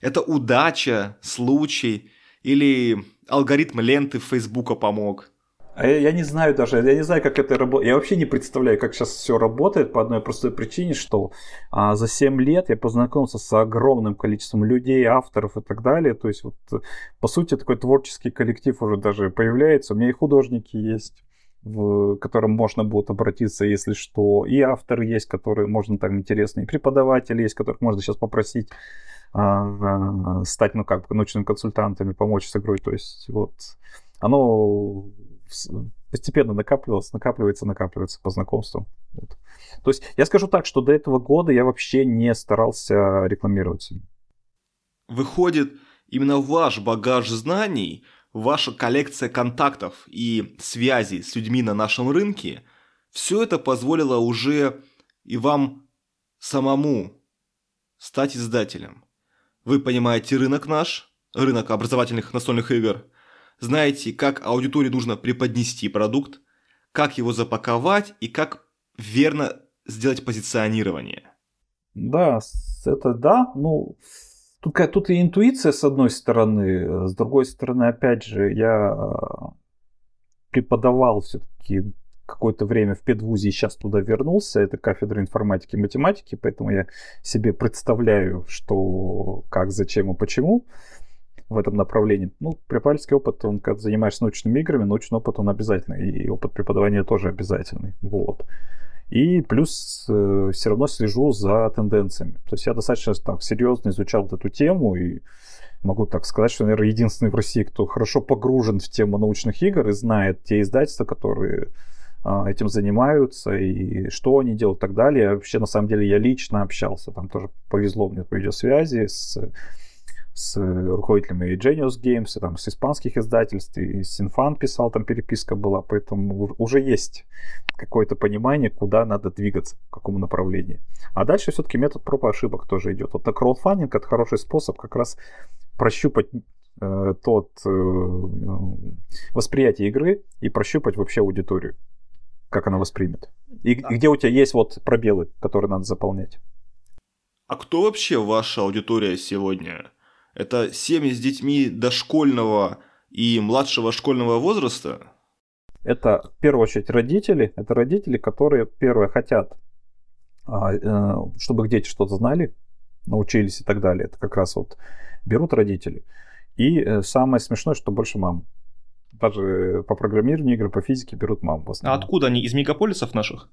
Это удача, случай или алгоритм ленты Фейсбука помог – а я, не знаю даже, я не знаю, как это работает. Я вообще не представляю, как сейчас все работает по одной простой причине, что а, за 7 лет я познакомился с огромным количеством людей, авторов и так далее. То есть, вот, по сути, такой творческий коллектив уже даже появляется. У меня и художники есть в котором можно будет обратиться, если что. И авторы есть, которые можно там интересные, и преподаватели есть, которых можно сейчас попросить а, а, стать, ну, как бы, научными консультантами, помочь с игрой. То есть, вот, оно постепенно накапливалось, накапливается, накапливается по знакомствам. Вот. То есть я скажу так, что до этого года я вообще не старался рекламировать Выходит, именно ваш багаж знаний, ваша коллекция контактов и связей с людьми на нашем рынке, все это позволило уже и вам самому стать издателем. Вы понимаете рынок наш, рынок образовательных настольных игр, знаете, как аудитории нужно преподнести продукт, как его запаковать и как верно сделать позиционирование. Да, это да. Ну, тут, тут и интуиция с одной стороны, с другой стороны, опять же, я а, преподавал все-таки какое-то время в педвузе и сейчас туда вернулся. Это кафедра информатики и математики, поэтому я себе представляю, что, как, зачем и почему в этом направлении. Ну, преподавательский опыт, он, когда занимаешься научными играми, научный опыт, он обязательный, и опыт преподавания тоже обязательный. Вот. И плюс э, все равно слежу за тенденциями. То есть я достаточно так серьезно изучал вот эту тему и могу так сказать, что, наверное, единственный в России, кто хорошо погружен в тему научных игр и знает те издательства, которые а, этим занимаются и что они делают и так далее. Вообще, на самом деле, я лично общался, там тоже повезло мне по видеосвязи с с руководителями Genius Games, там, с испанских издательств, и Синфан писал, там переписка была, поэтому уже есть какое-то понимание, куда надо двигаться, в какому направлении. А дальше все-таки метод проб и ошибок тоже идет. Вот на краудфандинг это хороший способ как раз прощупать э, тот э, восприятие игры и прощупать вообще аудиторию, как она воспримет. И, да. и где у тебя есть вот пробелы, которые надо заполнять. А кто вообще ваша аудитория сегодня? Это семьи с детьми дошкольного и младшего школьного возраста? Это в первую очередь родители. Это родители, которые, первое, хотят, а, э, чтобы дети что-то знали, научились и так далее. Это как раз вот берут родители. И э, самое смешное, что больше мам. Даже по программированию игры, по физике берут мам. А откуда они? Из мегаполисов наших?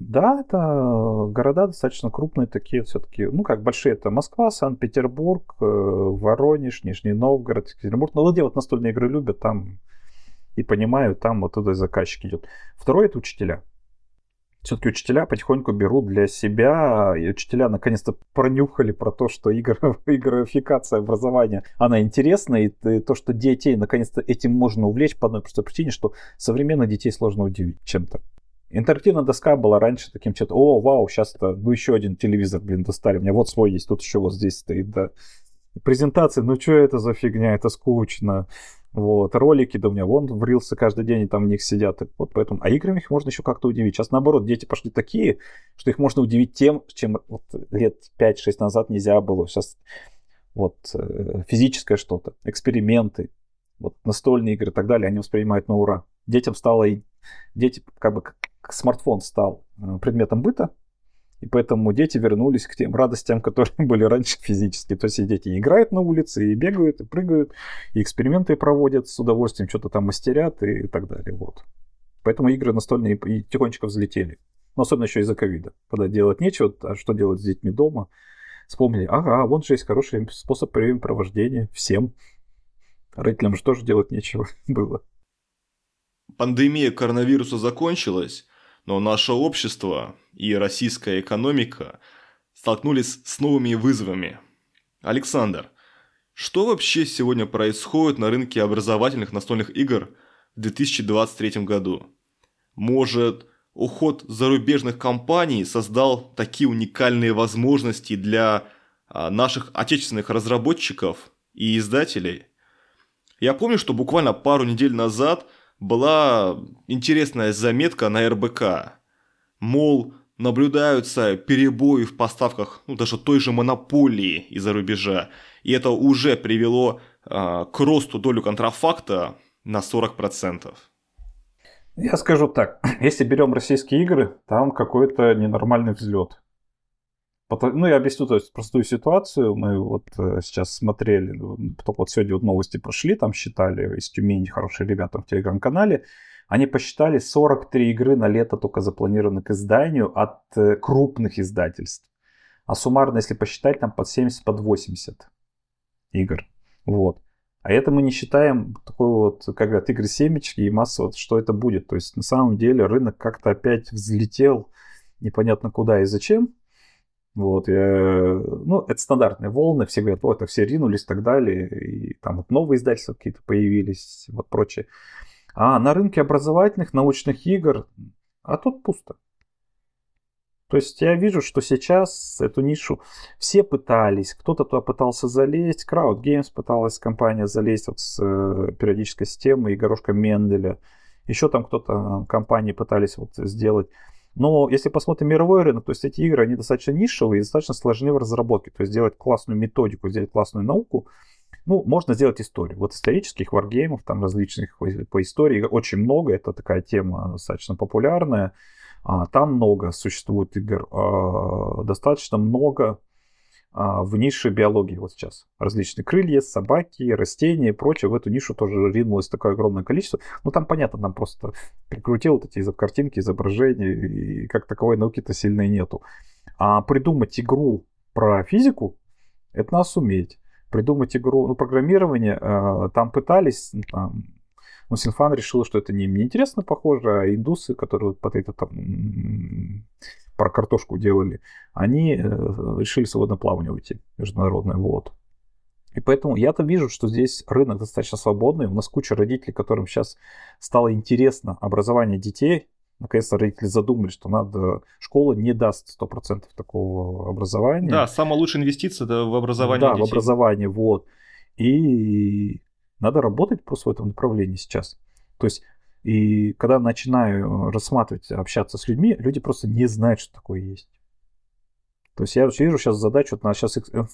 Да, это города достаточно крупные такие все-таки. Ну, как большие, это Москва, Санкт-Петербург, э, Воронеж, Нижний Новгород, Екатеринбург. Ну, где вот настольные игры любят, там и понимают, там вот туда заказчик идет. Второе это учителя. Все-таки учителя потихоньку берут для себя, и учителя наконец-то пронюхали про то, что игр, игрофикация образования, она интересна, и то, что детей наконец-то этим можно увлечь по одной простой причине, что современных детей сложно удивить чем-то. Интерактивная доска была раньше таким что-то, о, вау, сейчас это, ну еще один телевизор, блин, достали, у меня вот свой есть, тут еще вот здесь стоит, да. Презентации, ну что это за фигня, это скучно. Вот, ролики, да у меня вон врился каждый день, и там в них сидят. Вот поэтому, а играми их можно еще как-то удивить. Сейчас наоборот, дети пошли такие, что их можно удивить тем, чем вот лет 5-6 назад нельзя было. Сейчас вот э, физическое что-то, эксперименты, вот настольные игры и так далее, они воспринимают на ура. Детям стало и дети как бы смартфон стал э, предметом быта, И поэтому дети вернулись к тем радостям, которые были раньше физически. То есть и дети играют на улице, и бегают, и прыгают, и эксперименты проводят с удовольствием, что-то там мастерят и так далее. Вот. Поэтому игры настольные и тихонечко взлетели. Но особенно еще из-за ковида. Когда делать нечего, а что делать с детьми дома? Вспомнили, ага, вон же есть хороший способ времяпровождения всем. Родителям же тоже делать нечего было. Пандемия коронавируса закончилась, но наше общество и российская экономика столкнулись с новыми вызовами. Александр, что вообще сегодня происходит на рынке образовательных настольных игр в 2023 году? Может, уход зарубежных компаний создал такие уникальные возможности для а, наших отечественных разработчиков и издателей? Я помню, что буквально пару недель назад была интересная заметка на РБК. Мол, наблюдаются перебои в поставках ну, даже той же монополии из-за рубежа. И это уже привело э, к росту долю контрафакта на 40%. Я скажу так, если берем российские игры, там какой-то ненормальный взлет. Ну, я объясню то есть, простую ситуацию. Мы вот э, сейчас смотрели, ну, только вот сегодня вот новости прошли, там считали из Тюмени хорошие ребята в телеграм-канале. Они посчитали 43 игры на лето только запланированы к изданию от э, крупных издательств. А суммарно, если посчитать, там под 70, под 80 игр. Вот. А это мы не считаем такой вот, как от игры семечки и масса, вот, что это будет. То есть на самом деле рынок как-то опять взлетел непонятно куда и зачем. Вот, я, ну, это стандартные волны, все говорят, вот, все ринулись и так далее, и там вот новые издательства какие-то появились, вот прочее. А на рынке образовательных, научных игр, а тут пусто. То есть я вижу, что сейчас эту нишу все пытались, кто-то туда пытался залезть, Crowd Games пыталась компания залезть вот с э, периодической системой, Егорошка Менделя, еще там кто-то компании пытались вот сделать. Но если посмотрим мировой рынок, то есть эти игры, они достаточно нишевые и достаточно сложны в разработке. То есть сделать классную методику, сделать классную науку, ну, можно сделать историю. Вот исторических варгеймов, там различных по истории очень много, это такая тема достаточно популярная. А, там много существует игр, а, достаточно много в нише биологии вот сейчас. Различные крылья, собаки, растения и прочее. В эту нишу тоже ринулось такое огромное количество. Ну, там понятно, там просто прикрутил вот эти картинки, изображения, и как таковой науки-то сильной нету. А придумать игру про физику, это надо суметь. Придумать игру, ну, программирование, там пытались, там, но Синфан решил, что это не мне интересно, похоже, а индусы, которые под это там про картошку делали, они э, решили свободное плавание уйти, международное, вот. И поэтому я-то вижу, что здесь рынок достаточно свободный. У нас куча родителей, которым сейчас стало интересно образование детей. Наконец-то родители задумались, что надо школа не даст 100% такого образования. Да, самая лучшая инвестиция это в образование Да, детей. в образование, вот. И надо работать просто в этом направлении сейчас. То есть, и когда начинаю рассматривать, общаться с людьми, люди просто не знают, что такое есть. То есть я вижу сейчас задачу, вот сейчас э,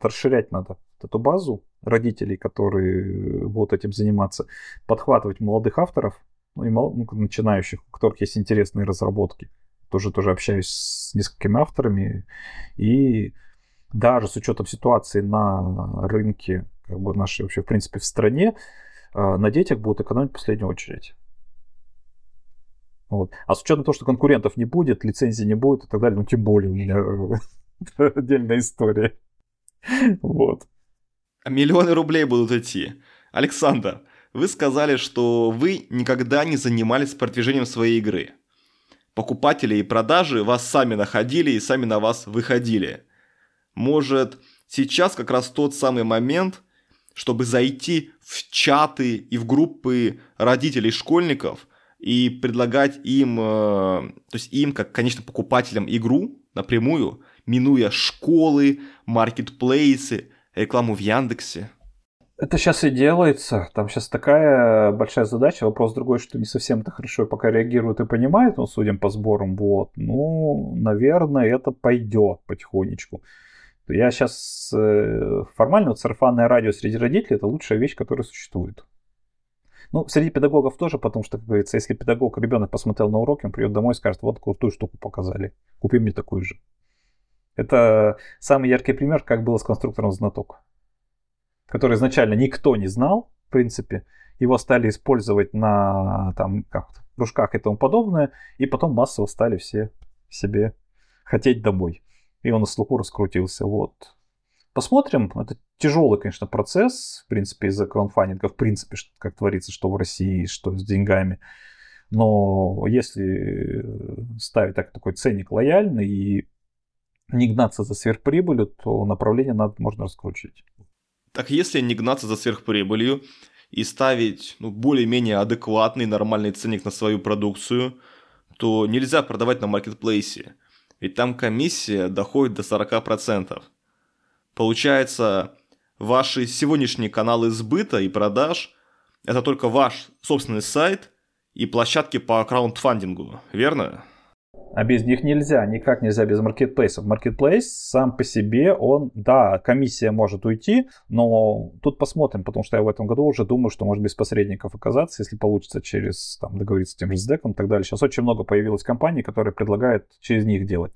расширять надо эту базу родителей, которые будут этим заниматься, подхватывать молодых авторов, ну и мол, ну, начинающих, у которых есть интересные разработки. Тоже, тоже общаюсь с несколькими авторами. И даже с учетом ситуации на рынке как бы нашей вообще, в принципе, в стране, на детях будут экономить в последнюю очередь. Вот. А с учетом того, что конкурентов не будет, лицензии не будет и так далее, ну тем более у меня отдельная история. Вот. А миллионы рублей будут идти. Александр, вы сказали, что вы никогда не занимались продвижением своей игры. Покупатели и продажи вас сами находили и сами на вас выходили. Может, сейчас как раз тот самый момент, чтобы зайти в чаты и в группы родителей школьников и предлагать им, э, то есть им, как, конечно, покупателям игру напрямую, минуя школы, маркетплейсы, рекламу в Яндексе. Это сейчас и делается. Там сейчас такая большая задача. Вопрос другой, что не совсем это хорошо пока реагируют и понимают, ну, судя по сборам, вот. Ну, наверное, это пойдет потихонечку. Я сейчас э, формально вот сарафанное радио среди родителей это лучшая вещь, которая существует. Ну, среди педагогов тоже, потому что, как говорится, если педагог, ребенок посмотрел на уроки, он придет домой и скажет, вот крутую штуку показали, купи мне такую же. Это самый яркий пример, как было с конструктором знаток, который изначально никто не знал, в принципе, его стали использовать на там, как кружках и тому подобное, и потом массово стали все себе хотеть домой. И он на слуху раскрутился. Вот. Посмотрим. Это тяжелый, конечно, процесс, в принципе, из-за краунфандинга, в принципе, как творится, что в России, что с деньгами. Но если ставить так, такой ценник лояльный и не гнаться за сверхприбылью, то направление надо, можно раскручивать. Так если не гнаться за сверхприбылью и ставить ну, более-менее адекватный, нормальный ценник на свою продукцию, то нельзя продавать на маркетплейсе, ведь там комиссия доходит до 40%. Получается, ваши сегодняшние каналы сбыта и продаж – это только ваш собственный сайт и площадки по краундфандингу, верно? А без них нельзя, никак нельзя без маркетплейсов. Маркетплейс сам по себе, он, да, комиссия может уйти, но тут посмотрим, потому что я в этом году уже думаю, что может без посредников оказаться, если получится через, там, договориться с тем же SDEC и так далее. Сейчас очень много появилось компаний, которые предлагают через них делать.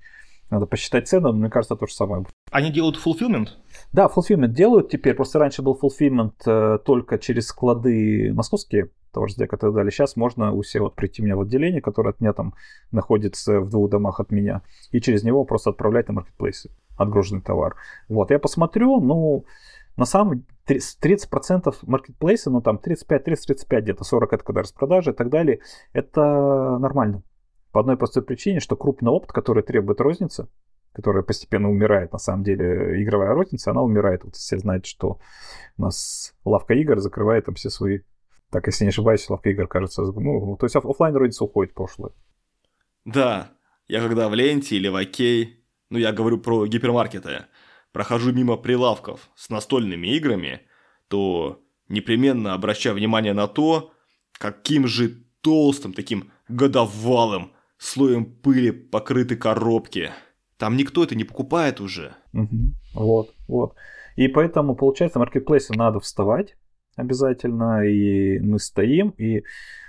Надо посчитать цены, но мне кажется, то же самое. Они делают fulfillment? Да, fulfillment делают теперь. Просто раньше был fulfillment э, только через склады московские, того же и так далее. Сейчас можно у себя вот прийти мне в отделение, которое от меня там находится в двух домах от меня, и через него просто отправлять на маркетплейсы отгруженный товар. Вот, я посмотрю, ну, на самом 30% маркетплейса, ну там 35, 30, 35 где-то, 40 это когда распродажи и так далее, это нормально. По одной простой причине, что крупный опыт, который требует розница, которая постепенно умирает, на самом деле, игровая розница, она умирает. Вот все знаете, что у нас лавка игр закрывает там все свои... Так, если не ошибаюсь, лавка игр, кажется, ну, то есть офлайн розница уходит в прошлое. Да, я когда в ленте или в окей, ну, я говорю про гипермаркеты, прохожу мимо прилавков с настольными играми, то непременно обращаю внимание на то, каким же толстым, таким годовалым слоем пыли покрыты коробки. Там никто это не покупает уже. Угу. Вот, вот. И поэтому, получается, в маркетплейсе надо вставать обязательно, и мы стоим, и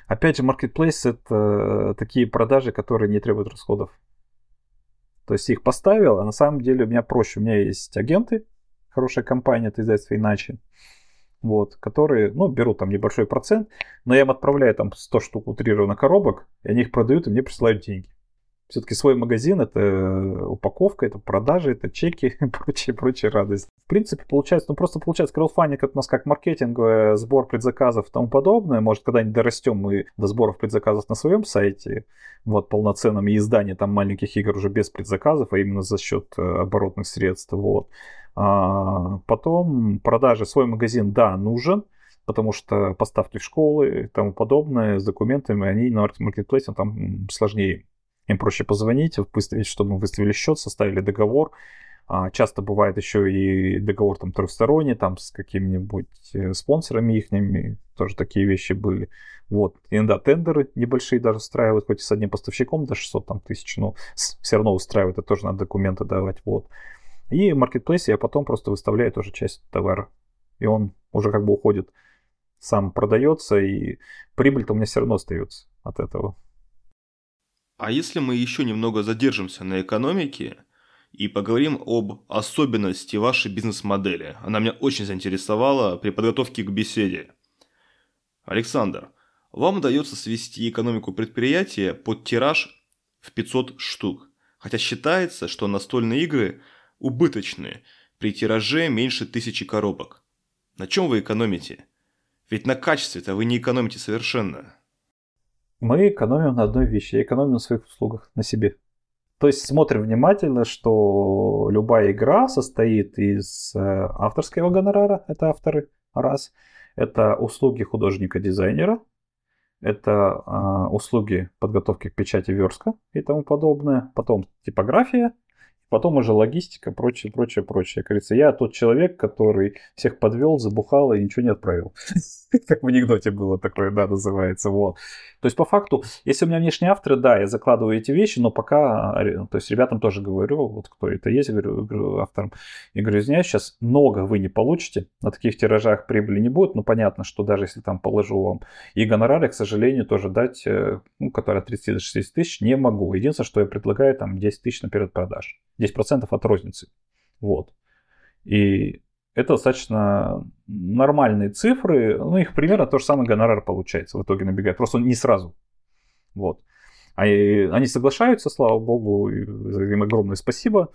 опять же, маркетплейс это такие продажи, которые не требуют расходов. То есть их поставил, а на самом деле у меня проще. У меня есть агенты, хорошая компания, это издательство иначе вот, которые, ну, берут там небольшой процент, но я им отправляю там 100 штук утрированных коробок, и они их продают, и мне присылают деньги. Все-таки свой магазин это э, упаковка, это продажи, это чеки и прочее, прочее радость. В принципе, получается, ну просто получается краудфандинг это у нас как маркетинг, сбор предзаказов и тому подобное. Может, когда-нибудь дорастем мы до сборов предзаказов на своем сайте, вот, полноценном и издание там маленьких игр уже без предзаказов, а именно за счет э, оборотных средств, вот. А потом продажи, свой магазин, да, нужен, потому что поставки в школы и тому подобное с документами, они на маркетплейсе там сложнее. Им проще позвонить, выставить, чтобы мы выставили счет, составили договор. А часто бывает еще и договор там трехсторонний, там с какими-нибудь э, спонсорами их, тоже такие вещи были. Вот. Иногда тендеры небольшие даже устраивают, хоть и с одним поставщиком до 600 там, тысяч, но все равно устраивают, это тоже надо документы давать. Вот. И в маркетплейсе я потом просто выставляю тоже часть товара. И он уже как бы уходит, сам продается, и прибыль-то у меня все равно остается от этого. А если мы еще немного задержимся на экономике и поговорим об особенности вашей бизнес-модели? Она меня очень заинтересовала при подготовке к беседе. Александр, вам удается свести экономику предприятия под тираж в 500 штук, хотя считается, что настольные игры убыточные при тираже меньше тысячи коробок. На чем вы экономите? Ведь на качестве-то вы не экономите совершенно. Мы экономим на одной вещи. Экономим на своих услугах, на себе. То есть смотрим внимательно, что любая игра состоит из э, авторского гонорара, это авторы, раз. Это услуги художника-дизайнера, это э, услуги подготовки к печати верстка и тому подобное. Потом типография, Потом уже логистика, прочее, прочее, прочее. Как говорится, я тот человек, который всех подвел, забухал и ничего не отправил. Как в анекдоте было такое, да, называется. Вот. То есть, по факту, если у меня внешние авторы, да, я закладываю эти вещи, но пока, то есть, ребятам тоже говорю, вот кто это есть, говорю, авторам, я говорю, извиняюсь, сейчас много вы не получите, на таких тиражах прибыли не будет, но понятно, что даже если там положу вам и гонорары, к сожалению, тоже дать, э, ну, которые от 30 до 60 тысяч, не могу. Единственное, что я предлагаю, там, 10 тысяч наперед продаж. 10% от розницы. Вот. И это достаточно нормальные цифры. Ну, их примерно то же самое гонорар получается в итоге набегает. Просто не сразу. Вот. А они соглашаются, слава богу, им огромное спасибо.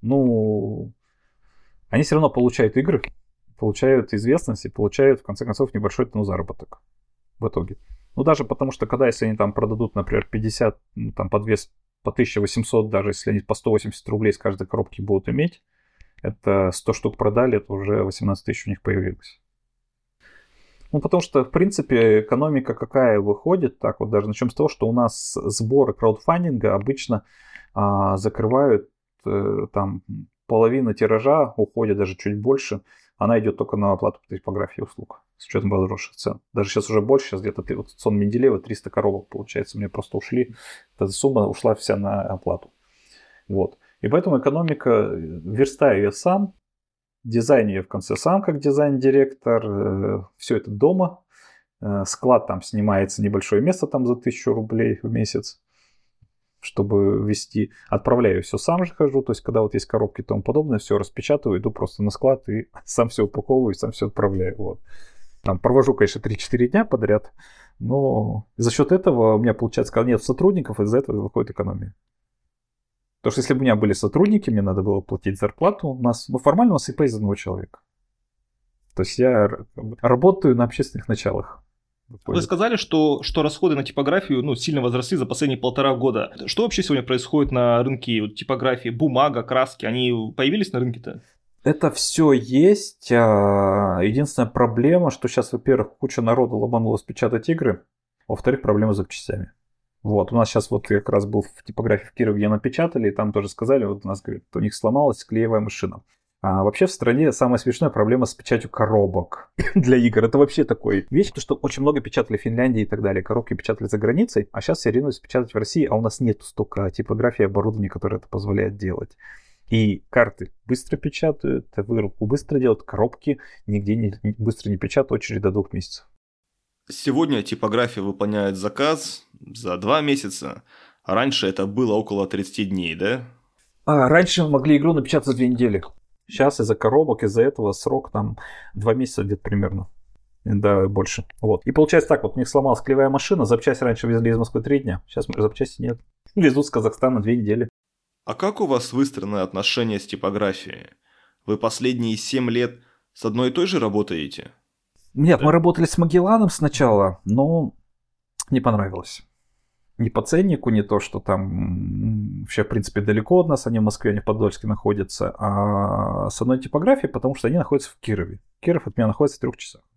Ну, они все равно получают игры, получают известность и получают, в конце концов, небольшой ну, заработок в итоге. Ну, даже потому что, когда, если они там продадут, например, 50, ну, там, по 2, по 1800, даже если они по 180 рублей с каждой коробки будут иметь, это 100 штук продали, это уже 18 тысяч у них появилось. Ну, потому что, в принципе, экономика какая выходит, так вот даже начнем с того, что у нас сборы краудфандинга обычно а, закрывают а, там половина тиража, уходит даже чуть больше, она идет только на оплату типографии услуг с учетом возросших цен. Даже сейчас уже больше, сейчас где-то вот сон Менделеева 300 коробок, получается, мне просто ушли, эта сумма ушла вся на оплату. Вот. И поэтому экономика, э, верстаю я сам, дизайн я в конце сам как дизайн-директор, э, все это дома, э, склад там снимается небольшое место там за 1000 рублей в месяц, чтобы вести. Отправляю все сам же хожу, то есть когда вот есть коробки и тому подобное, все распечатываю, иду просто на склад и сам все упаковываю, сам все отправляю. Вот. Там провожу, конечно, 3-4 дня подряд, но за счет этого у меня получается, нет сотрудников, из-за этого выходит экономия. Потому что если бы у меня были сотрудники, мне надо было платить зарплату, у нас, ну, формально у нас ИП из одного человека. То есть я работаю на общественных началах. Вы сказали, что, что расходы на типографию ну, сильно возросли за последние полтора года. Что вообще сегодня происходит на рынке вот, типографии? Бумага, краски, они появились на рынке-то? Это все есть. А, единственная проблема, что сейчас, во-первых, куча народа ломанулась печатать игры. Во-вторых, проблема с запчастями. Вот, у нас сейчас вот как раз был в типографии в Кирове, где напечатали, и там тоже сказали, вот у нас, говорит, у них сломалась клеевая машина. А вообще в стране самая смешная проблема с печатью коробок для игр. Это вообще такой вещь, то что очень много печатали в Финляндии и так далее. Коробки печатали за границей, а сейчас все ринулись печатать в России, а у нас нет столько типографии и оборудования, которое это позволяет делать. И карты быстро печатают, вырубку быстро делают, коробки нигде не, быстро не печатают, очередь до двух месяцев. Сегодня типография выполняет заказ за два месяца, а раньше это было около 30 дней, да? А, раньше мы могли игру напечатать за две недели. Сейчас из-за коробок, из-за этого срок там два месяца где-то примерно. Да, больше. Вот. И получается так, вот у них сломалась клевая машина, запчасти раньше везли из Москвы три дня, сейчас запчасти нет. Везут с Казахстана две недели. А как у вас выстроены отношения с типографией? Вы последние семь лет с одной и той же работаете? Нет, мы работали с Магелланом сначала, но не понравилось. Ни по ценнику, не то, что там вообще, в принципе, далеко от нас, они в Москве, они в Подольске находятся, а с одной типографией, потому что они находятся в Кирове. Киров от меня находится в трех часах.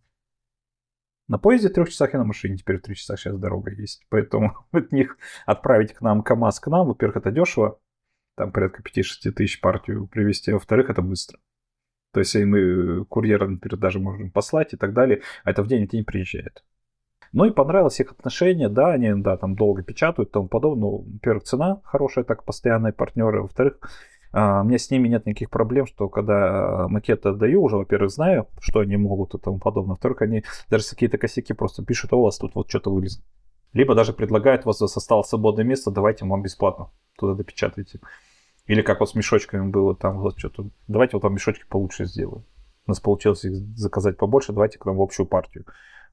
На поезде в трех часах и на машине теперь в трех часах сейчас дорога есть. Поэтому от них отправить к нам КАМАЗ к нам, во-первых, это дешево, там порядка 5-6 тысяч партию привезти, а во-вторых, это быстро. То есть мы курьера, например, даже можем послать и так далее, а это в день это не приезжает. Ну и понравилось их отношение, да, они, да, там долго печатают и тому подобное. Ну, во-первых, цена хорошая, так, постоянные партнеры. Во-вторых, а, у меня с ними нет никаких проблем, что когда макеты отдаю, уже, во-первых, знаю, что они могут и тому подобное. Во-вторых, они даже какие-то косяки просто пишут, «А у вас тут вот что-то вылезло. Либо даже предлагают, у вас осталось свободное место, давайте вам бесплатно туда допечатайте. Или как вот с мешочками было, там вот что-то, давайте вот вам мешочки получше сделаю. У нас получилось их заказать побольше, давайте к нам в общую партию.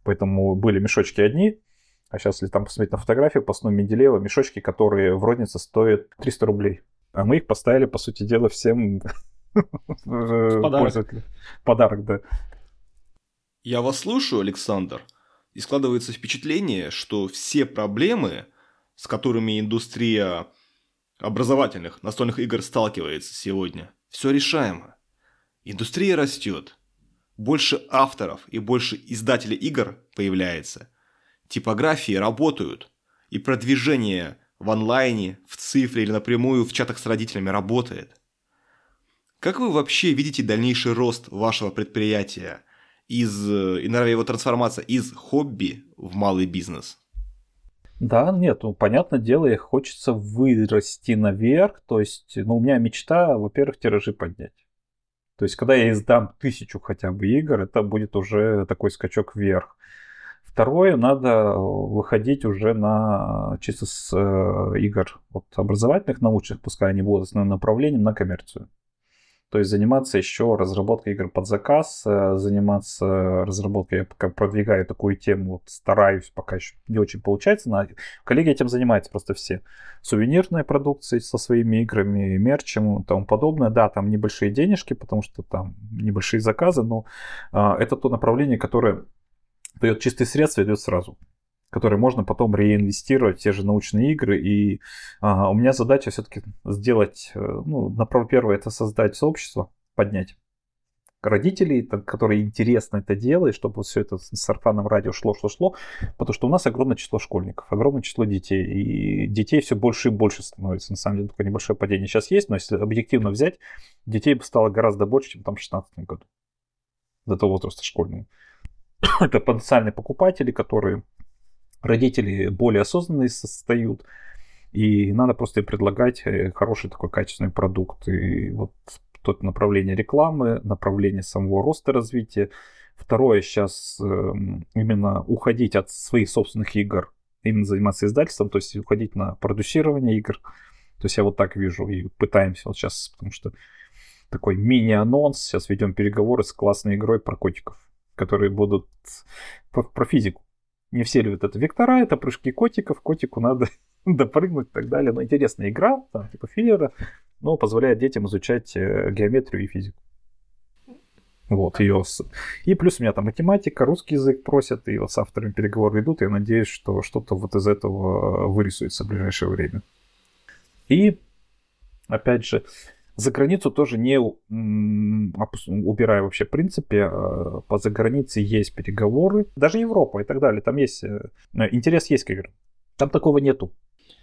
Поэтому были мешочки одни, а сейчас, если там посмотреть на фотографию, по сну Менделеева, мешочки, которые в рознице стоят 300 рублей. А мы их поставили, по сути дела, всем подарок. Подарок, да. Я вас слушаю, Александр, и складывается впечатление, что все проблемы, с которыми индустрия образовательных настольных игр сталкивается сегодня. Все решаемо. Индустрия растет. Больше авторов и больше издателей игр появляется. Типографии работают. И продвижение в онлайне, в цифре или напрямую в чатах с родителями работает. Как вы вообще видите дальнейший рост вашего предприятия из, э, и, наверное, его трансформация из хобби в малый бизнес? Да, нет, ну, понятное дело, их хочется вырасти наверх. То есть, ну, у меня мечта, во-первых, тиражи поднять. То есть, когда я издам тысячу хотя бы игр, это будет уже такой скачок вверх. Второе, надо выходить уже на чисто с э, игр от образовательных, научных, пускай они будут основным направлением, на коммерцию. То есть заниматься еще разработкой игр под заказ, э, заниматься разработкой, я пока продвигаю такую тему, вот стараюсь, пока еще не очень получается. Но коллеги этим занимаются просто все. Сувенирной продукцией со своими играми, мерчем и тому подобное. Да, там небольшие денежки, потому что там небольшие заказы, но а, это то направление, которое дает чистые средства, идет сразу которые можно потом реинвестировать в те же научные игры. И а, у меня задача все-таки сделать, э, ну, направо первое, это создать сообщество, поднять родителей, которые интересно это делают, чтобы все это с сарфаном радио шло, шло, шло, потому что у нас огромное число школьников, огромное число детей, и детей все больше и больше становится, на самом деле, только небольшое падение сейчас есть, но если объективно взять, детей стало гораздо больше, чем там в 2016 году, до того возраста школьного. это потенциальные покупатели, которые родители более осознанные состают, и надо просто предлагать э, хороший такой качественный продукт. И вот тут направление рекламы, направление самого роста развития. Второе, сейчас эм, именно уходить от своих собственных игр, именно заниматься издательством, то есть уходить на продюсирование игр. То есть я вот так вижу и пытаемся вот сейчас, потому что такой мини-анонс, сейчас ведем переговоры с классной игрой про котиков, которые будут про физику не все любят это. Вектора это прыжки котиков, котику надо допрыгнуть и так далее. Но интересная игра, там, типа филлера, но позволяет детям изучать э, геометрию и физику. Вот, ее... И плюс у меня там математика, русский язык просят, и вот с авторами переговоры идут, я надеюсь, что что-то вот из этого вырисуется в ближайшее время. И, опять же, за границу тоже не убирая вообще в принципе. А, по загранице есть переговоры. Даже Европа и так далее. Там есть э, интерес есть к играм. Там такого нету.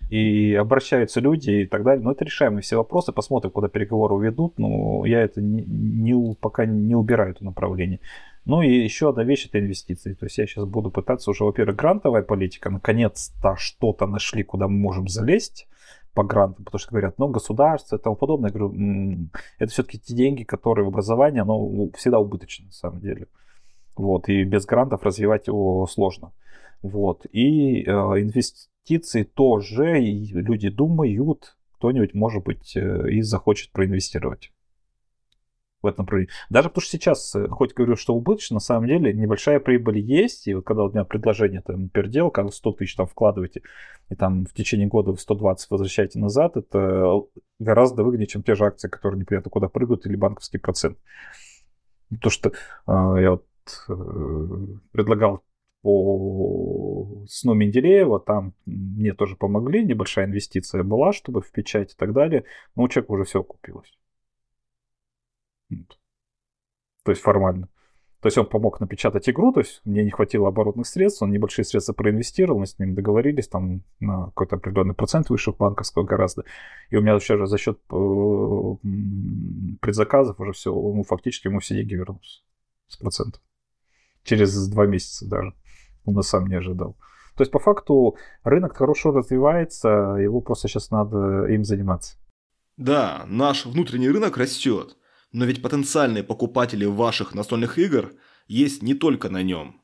И обращаются люди и так далее. Но это решаемые все вопросы. Посмотрим, куда переговоры уведут. Но я это не, не, пока не убираю это направление. Ну и еще одна вещь это инвестиции. То есть я сейчас буду пытаться уже, во-первых, грантовая политика. Наконец-то что-то нашли, куда мы можем залезть по грантам, потому что говорят, ну, государство и тому подобное. Я говорю, это все-таки те деньги, которые в образовании, оно всегда убыточно, на самом деле. Вот, и без грантов развивать его сложно. Вот, и э, инвестиции тоже, и люди думают, кто-нибудь, может быть, э, и захочет проинвестировать в этом направлении. Даже потому что сейчас, э, хоть говорю, что убыточно, на самом деле небольшая прибыль есть. И вот когда у меня предложение, там, делал, как 100 тысяч там вкладываете, и там в течение года вы 120 возвращаете назад, это гораздо выгоднее, чем те же акции, которые непонятно куда прыгают, или банковский процент. То, что э, я вот э, предлагал по сну Менделеева, там мне тоже помогли, небольшая инвестиция была, чтобы в печать и так далее, но у человека уже все купилось. То есть формально. То есть он помог напечатать игру, то есть мне не хватило оборотных средств, он небольшие средства проинвестировал, мы с ним договорились, там на какой-то определенный процент выше банковского гораздо. И у меня еще за счет э, предзаказов уже все, ну, фактически ему все деньги вернулись с процентов. Через два месяца даже. Он на сам не ожидал. То есть по факту рынок хорошо развивается, его просто сейчас надо им заниматься. Да, наш внутренний рынок растет. Но ведь потенциальные покупатели ваших настольных игр есть не только на нем.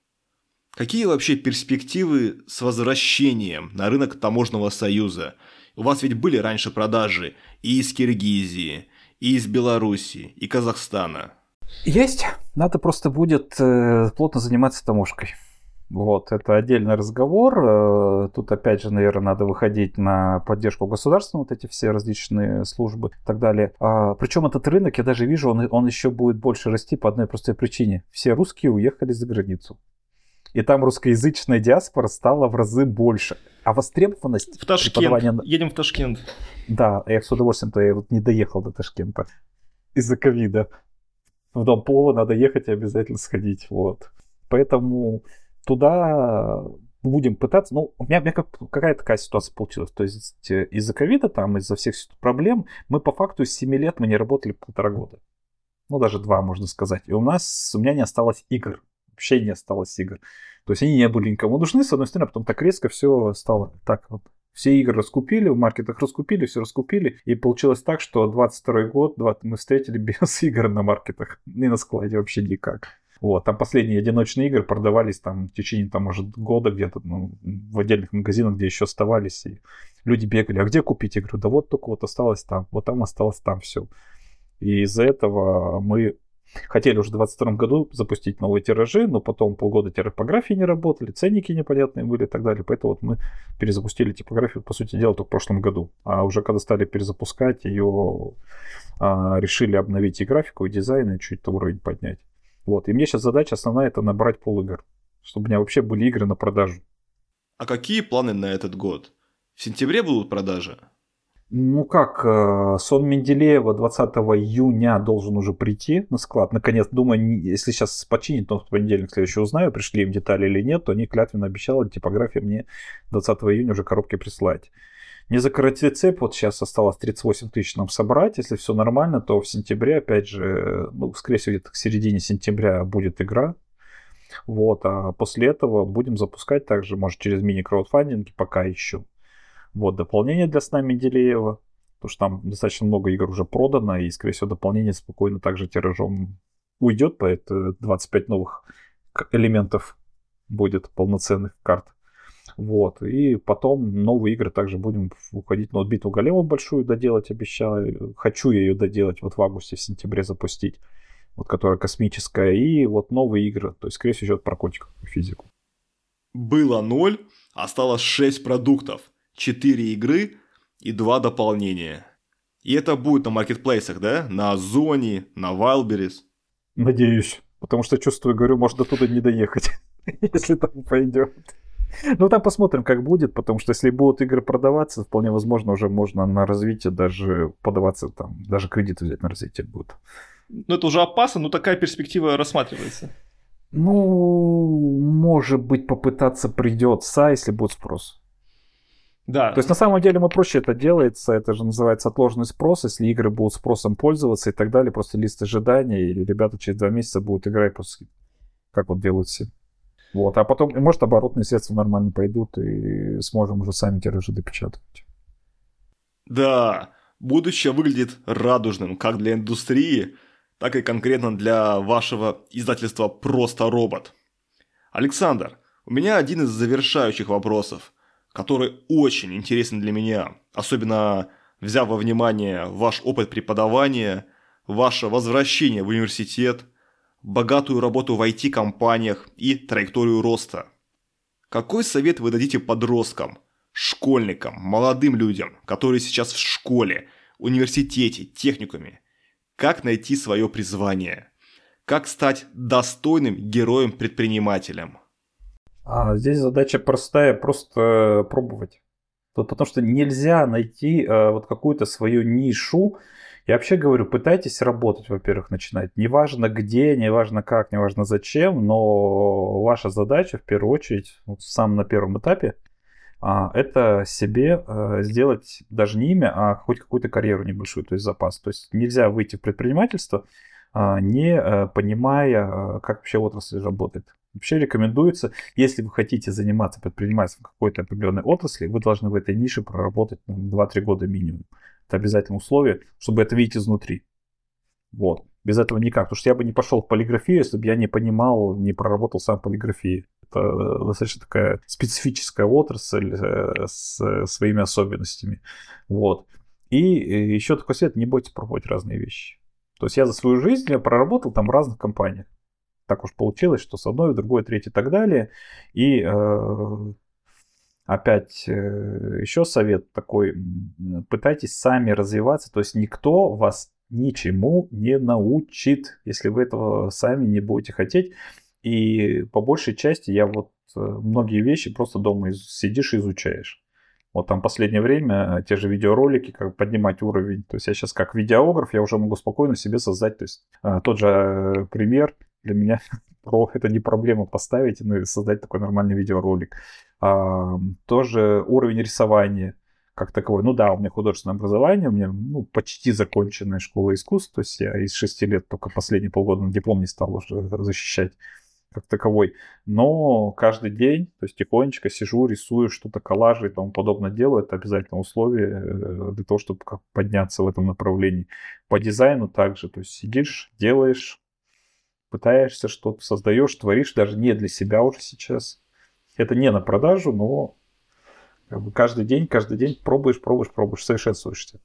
Какие вообще перспективы с возвращением на рынок таможенного союза? У вас ведь были раньше продажи и из Киргизии, и из Белоруссии, и Казахстана. Есть. Надо просто будет э, плотно заниматься таможкой. Вот, это отдельный разговор. Э, тут, опять же, наверное, надо выходить на поддержку государства, вот эти все различные службы и так далее. А, причем этот рынок, я даже вижу, он, он еще будет больше расти по одной простой причине. Все русские уехали за границу. И там русскоязычная диаспора стала в разы больше. А востребованность... В Ташкент. Преподавания... Едем в Ташкент. Да, я с удовольствием-то я вот не доехал до Ташкента из-за ковида. В Дом Плова надо ехать и обязательно сходить. Вот. Поэтому туда будем пытаться, ну, у меня, у меня как, какая такая ситуация получилась, то есть э, из-за ковида, там, из-за всех проблем, мы по факту с 7 лет мы не работали полтора года, ну, даже два, можно сказать, и у нас, у меня не осталось игр, вообще не осталось игр, то есть они не были никому нужны, с одной стороны, а потом так резко все стало так вот, все игры раскупили, в маркетах раскупили, все раскупили. И получилось так, что 22 год мы встретили без игр на маркетах. И на складе вообще никак. Вот, там последние одиночные игры продавались там в течение, там, может, года где-то ну, в отдельных магазинах, где еще оставались. И люди бегали, а где купить игру? Да вот только вот осталось там, вот там осталось там все. И из-за этого мы хотели уже в 2022 году запустить новые тиражи, но потом полгода типографии не работали, ценники непонятные были и так далее. Поэтому вот мы перезапустили типографию, по сути дела, только в прошлом году. А уже когда стали перезапускать ее, а, решили обновить и графику, и дизайн, и чуть-то уровень поднять. Вот. И мне сейчас задача основная это набрать пол игр, чтобы у меня вообще были игры на продажу. А какие планы на этот год? В сентябре будут продажи? Ну как, э, сон Менделеева 20 июня должен уже прийти на склад. Наконец, думаю, если сейчас починит, то в понедельник следующий узнаю, пришли им детали или нет, то они клятвенно обещали типография мне 20 июня уже коробки прислать. Не закрыть цепь, вот сейчас осталось 38 тысяч нам собрать. Если все нормально, то в сентябре, опять же, ну, скорее всего, где-то к середине сентября будет игра. Вот, а после этого будем запускать также, может, через мини-краудфандинг, пока еще. Вот, дополнение для сна Менделеева, потому что там достаточно много игр уже продано, и, скорее всего, дополнение спокойно также тиражом уйдет, поэтому 25 новых элементов будет полноценных карт. Вот. И потом новые игры также будем уходить. Ну, вот битву големов большую доделать обещаю. Хочу я ее доделать вот в августе, в сентябре запустить. Вот которая космическая. И вот новые игры. То есть, скорее всего, идет про котиков и физику. Было ноль, осталось 6 продуктов. 4 игры и 2 дополнения. И это будет на маркетплейсах, да? На Озоне, на Wildberries. Надеюсь. Потому что чувствую, говорю, может до туда не доехать, если так пойдет. Ну, там посмотрим, как будет, потому что если будут игры продаваться, вполне возможно, уже можно на развитие даже подаваться, там, даже кредиты взять на развитие будет. Ну, это уже опасно, но такая перспектива рассматривается. Ну, может быть, попытаться придется, если будет спрос. Да. То есть на самом деле мы проще это делается, это же называется отложенный спрос, если игры будут спросом пользоваться и так далее, просто лист ожидания, или ребята через два месяца будут играть просто как вот делают все. Вот, а потом, может, оборотные средства нормально пойдут, и сможем уже сами тиражи допечатывать. Да, будущее выглядит радужным как для индустрии, так и конкретно для вашего издательства «Просто робот». Александр, у меня один из завершающих вопросов, который очень интересен для меня, особенно взяв во внимание ваш опыт преподавания, ваше возвращение в университет – богатую работу в IT-компаниях и траекторию роста. Какой совет вы дадите подросткам, школьникам, молодым людям, которые сейчас в школе, университете, техникуме? Как найти свое призвание? Как стать достойным героем-предпринимателем? А здесь задача простая, просто пробовать. Потому что нельзя найти э, вот какую-то свою нишу, я вообще говорю, пытайтесь работать, во-первых, начинать. Неважно где, неважно как, неважно зачем, но ваша задача в первую очередь, вот сам на первом этапе, а, это себе э, сделать даже не имя, а хоть какую-то карьеру небольшую, то есть запас. То есть нельзя выйти в предпринимательство, а, не э, понимая, э, как вообще отрасль работает. Вообще рекомендуется, если вы хотите заниматься предпринимательством какой-то определенной отрасли, вы должны в этой нише проработать ну, 2-3 года минимум. Это обязательное условие, чтобы это видеть изнутри. Вот. Без этого никак. Потому что я бы не пошел в полиграфию, если бы я не понимал, не проработал сам полиграфии. Это э, достаточно такая специфическая отрасль э, с своими особенностями. Вот. И еще такой совет, не бойтесь пробовать разные вещи. То есть я за свою жизнь я проработал там в разных компаниях. Так уж получилось, что с одной, другой, третьей и так далее. И э, опять э, еще совет такой, пытайтесь сами развиваться, то есть никто вас ничему не научит, если вы этого сами не будете хотеть. И по большей части я вот э, многие вещи просто дома сидишь и изучаешь. Вот там последнее время те же видеоролики, как поднимать уровень. То есть я сейчас как видеограф, я уже могу спокойно себе создать. То есть э, тот же пример для меня про, это не проблема поставить и создать такой нормальный видеоролик. Тоже уровень рисования как таковой. Ну да, у меня художественное образование, у меня ну, почти законченная школа искусств, то есть я из шести лет только последние полгода на диплом не стал уже защищать как таковой. Но каждый день, то есть тихонечко сижу, рисую что-то, коллажи и тому подобное делаю. Это обязательно условие э, для того, чтобы подняться в этом направлении. По дизайну также, то есть сидишь, делаешь, пытаешься что-то, создаешь, творишь, даже не для себя уже сейчас. Это не на продажу, но как бы каждый день, каждый день пробуешь, пробуешь, пробуешь, совершенствуешься.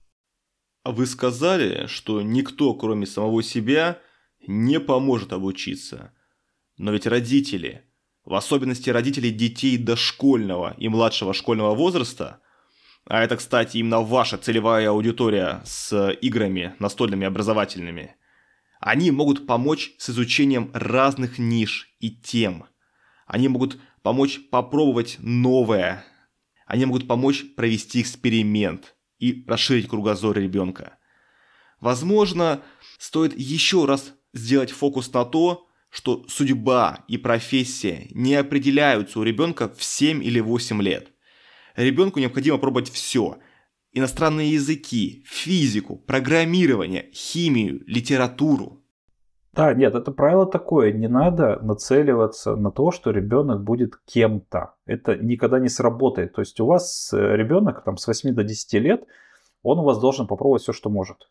А вы сказали, что никто, кроме самого себя, не поможет обучиться. Но ведь родители, в особенности родители детей дошкольного и младшего школьного возраста, а это, кстати, именно ваша целевая аудитория с играми настольными образовательными, они могут помочь с изучением разных ниш и тем. Они могут помочь попробовать новое. Они могут помочь провести эксперимент и расширить кругозор ребенка. Возможно, стоит еще раз сделать фокус на то, что судьба и профессия не определяются у ребенка в 7 или 8 лет. Ребенку необходимо пробовать все. Иностранные языки, физику, программирование, химию, литературу. Да, нет, это правило такое. Не надо нацеливаться на то, что ребенок будет кем-то. Это никогда не сработает. То есть у вас э, ребенок там, с 8 до 10 лет, он у вас должен попробовать все, что может.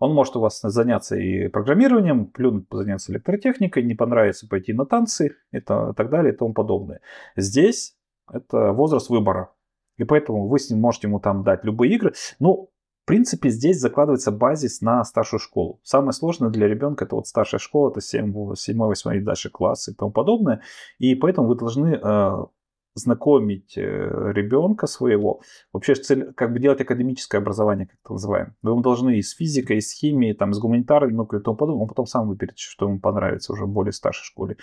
Он может у вас заняться и программированием, плюнуть заняться электротехникой, не понравится пойти на танцы и так далее и тому подобное. Здесь это возраст выбора. И поэтому вы с ним можете ему там дать любые игры. Ну, в принципе, здесь закладывается базис на старшую школу. Самое сложное для ребенка это вот старшая школа, это 7, 7 8 и дальше классы и тому подобное. И поэтому вы должны э, знакомить э, ребенка своего, вообще цель, как бы делать академическое образование, как это называем. Вы ему должны и с физикой, и с химией, там, с гуманитарной ну, и тому подобное, он потом сам выберет, что ему понравится уже в более старшей школе.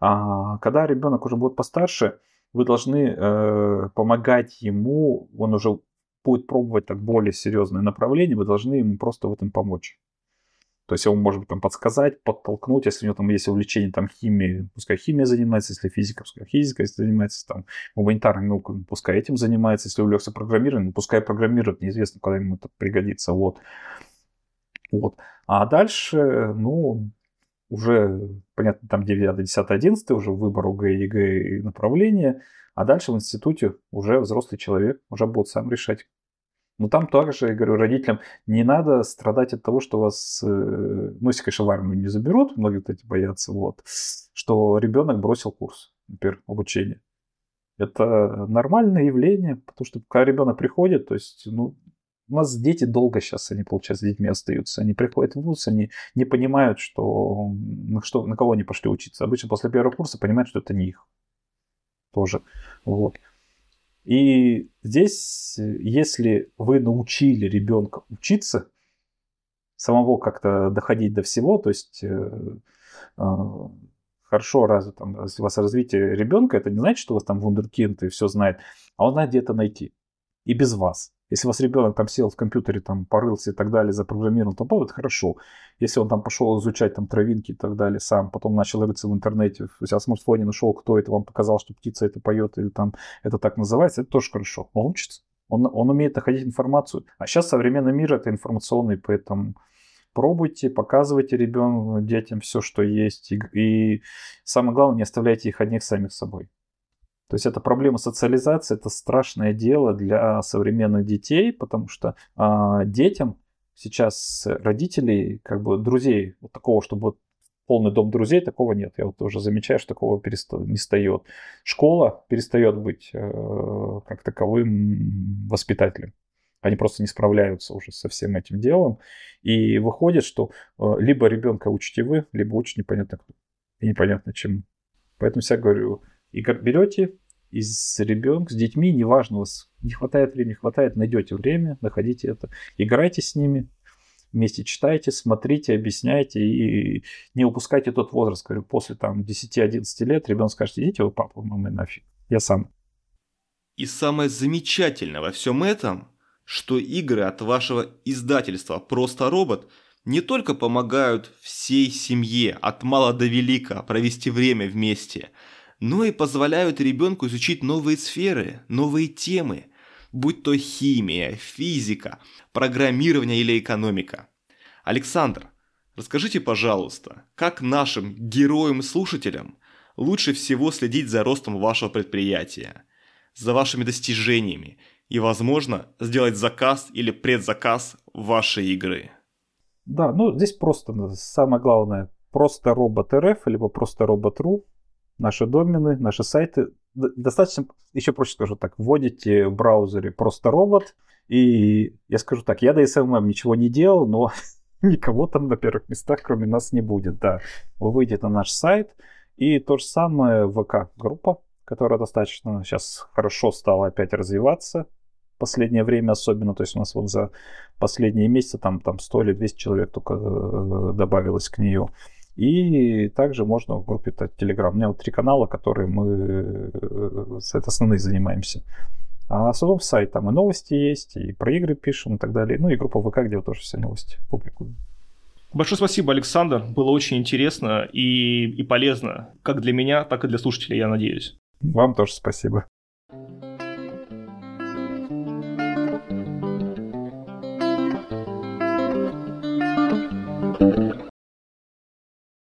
А когда ребенок уже будет постарше, вы должны э, помогать ему, он уже будет пробовать так более серьезное направление, вы должны ему просто в этом помочь. То есть он может там подсказать, подтолкнуть, если у него там есть увлечение там химией, пускай химия занимается, если физика, пускай физика занимается, там гуманитарной наукой, пускай этим занимается, если увлекся программированием, пускай программирует, неизвестно, когда ему это пригодится, вот. Вот. А дальше, ну, уже, понятно, там 9, 10, 11, уже выбор ОГЭ, ЕГЭ и направление, а дальше в институте уже взрослый человек уже будет сам решать, но там также, я говорю, родителям не надо страдать от того, что вас, э, ну, если, конечно, в армию не заберут, многие эти боятся, вот, что ребенок бросил курс, например, обучения. Это нормальное явление, потому что когда ребенок приходит, то есть, ну, у нас дети долго сейчас, они, получается, детьми остаются. Они приходят в ВУЗ, они не понимают, что, на, что, на кого они пошли учиться. Обычно после первого курса понимают, что это не их. Тоже. Вот. И здесь, если вы научили ребенка учиться, самого как-то доходить до всего, то есть э, э, хорошо развит, там, у вас развитие ребенка, это не значит, что у вас там вундеркинд и все знает, а он знает, где это найти. И без вас. Если у вас ребенок там сел в компьютере, там порылся и так далее, запрограммировал, то это хорошо. Если он там пошел изучать там травинки и так далее сам, потом начал рыться в интернете, у себя в смартфоне нашел, кто это вам показал, что птица это поет или там это так называется, это тоже хорошо. Он учится. Он, он умеет находить информацию. А сейчас современный мир это информационный, поэтому пробуйте, показывайте ребенку, детям все, что есть. И, и самое главное, не оставляйте их одних самих собой. То есть это проблема социализации, это страшное дело для современных детей, потому что а, детям сейчас родителей, как бы друзей, вот такого, чтобы полный дом друзей, такого нет. Я вот тоже замечаю, что такого переста... не стает. Школа перестает быть э, как таковым воспитателем. Они просто не справляются уже со всем этим делом. И выходит, что э, либо ребенка учите вы, либо учит непонятно кто. И непонятно чему. Поэтому я говорю, и берете из ребенка, с детьми, неважно, у вас не хватает времени, хватает, найдете время, находите это, играйте с ними, вместе читайте, смотрите, объясняйте и не упускайте тот возраст. Говорю, после там 10-11 лет ребенок скажет, идите вы, папа, мама, нафиг, я сам. И самое замечательное во всем этом, что игры от вашего издательства «Просто робот» не только помогают всей семье от мала до велика провести время вместе, но и позволяют ребенку изучить новые сферы, новые темы, будь то химия, физика, программирование или экономика. Александр, расскажите, пожалуйста, как нашим героям-слушателям лучше всего следить за ростом вашего предприятия, за вашими достижениями и, возможно, сделать заказ или предзаказ вашей игры? Да, ну здесь просто самое главное, просто робот РФ, либо просто робот.ру, наши домены, наши сайты. Достаточно, еще проще скажу так, вводите в браузере просто робот, и я скажу так, я до SMM ничего не делал, но никого там на первых местах, кроме нас, не будет, да. Вы выйдете на наш сайт, и то же самое ВК-группа, которая достаточно сейчас хорошо стала опять развиваться, последнее время особенно, то есть у нас вот за последние месяцы там, там 100 или 200 человек только э, добавилось к нее. И также можно в группе Telegram. У меня вот три канала, которые мы э, это основные занимаемся. А особенно сайт, там и новости есть, и про игры пишем и так далее. Ну и группа ВК, где тоже все новости публикуем. Большое спасибо, Александр. Было очень интересно и, и полезно, как для меня, так и для слушателей, я надеюсь. Вам тоже спасибо.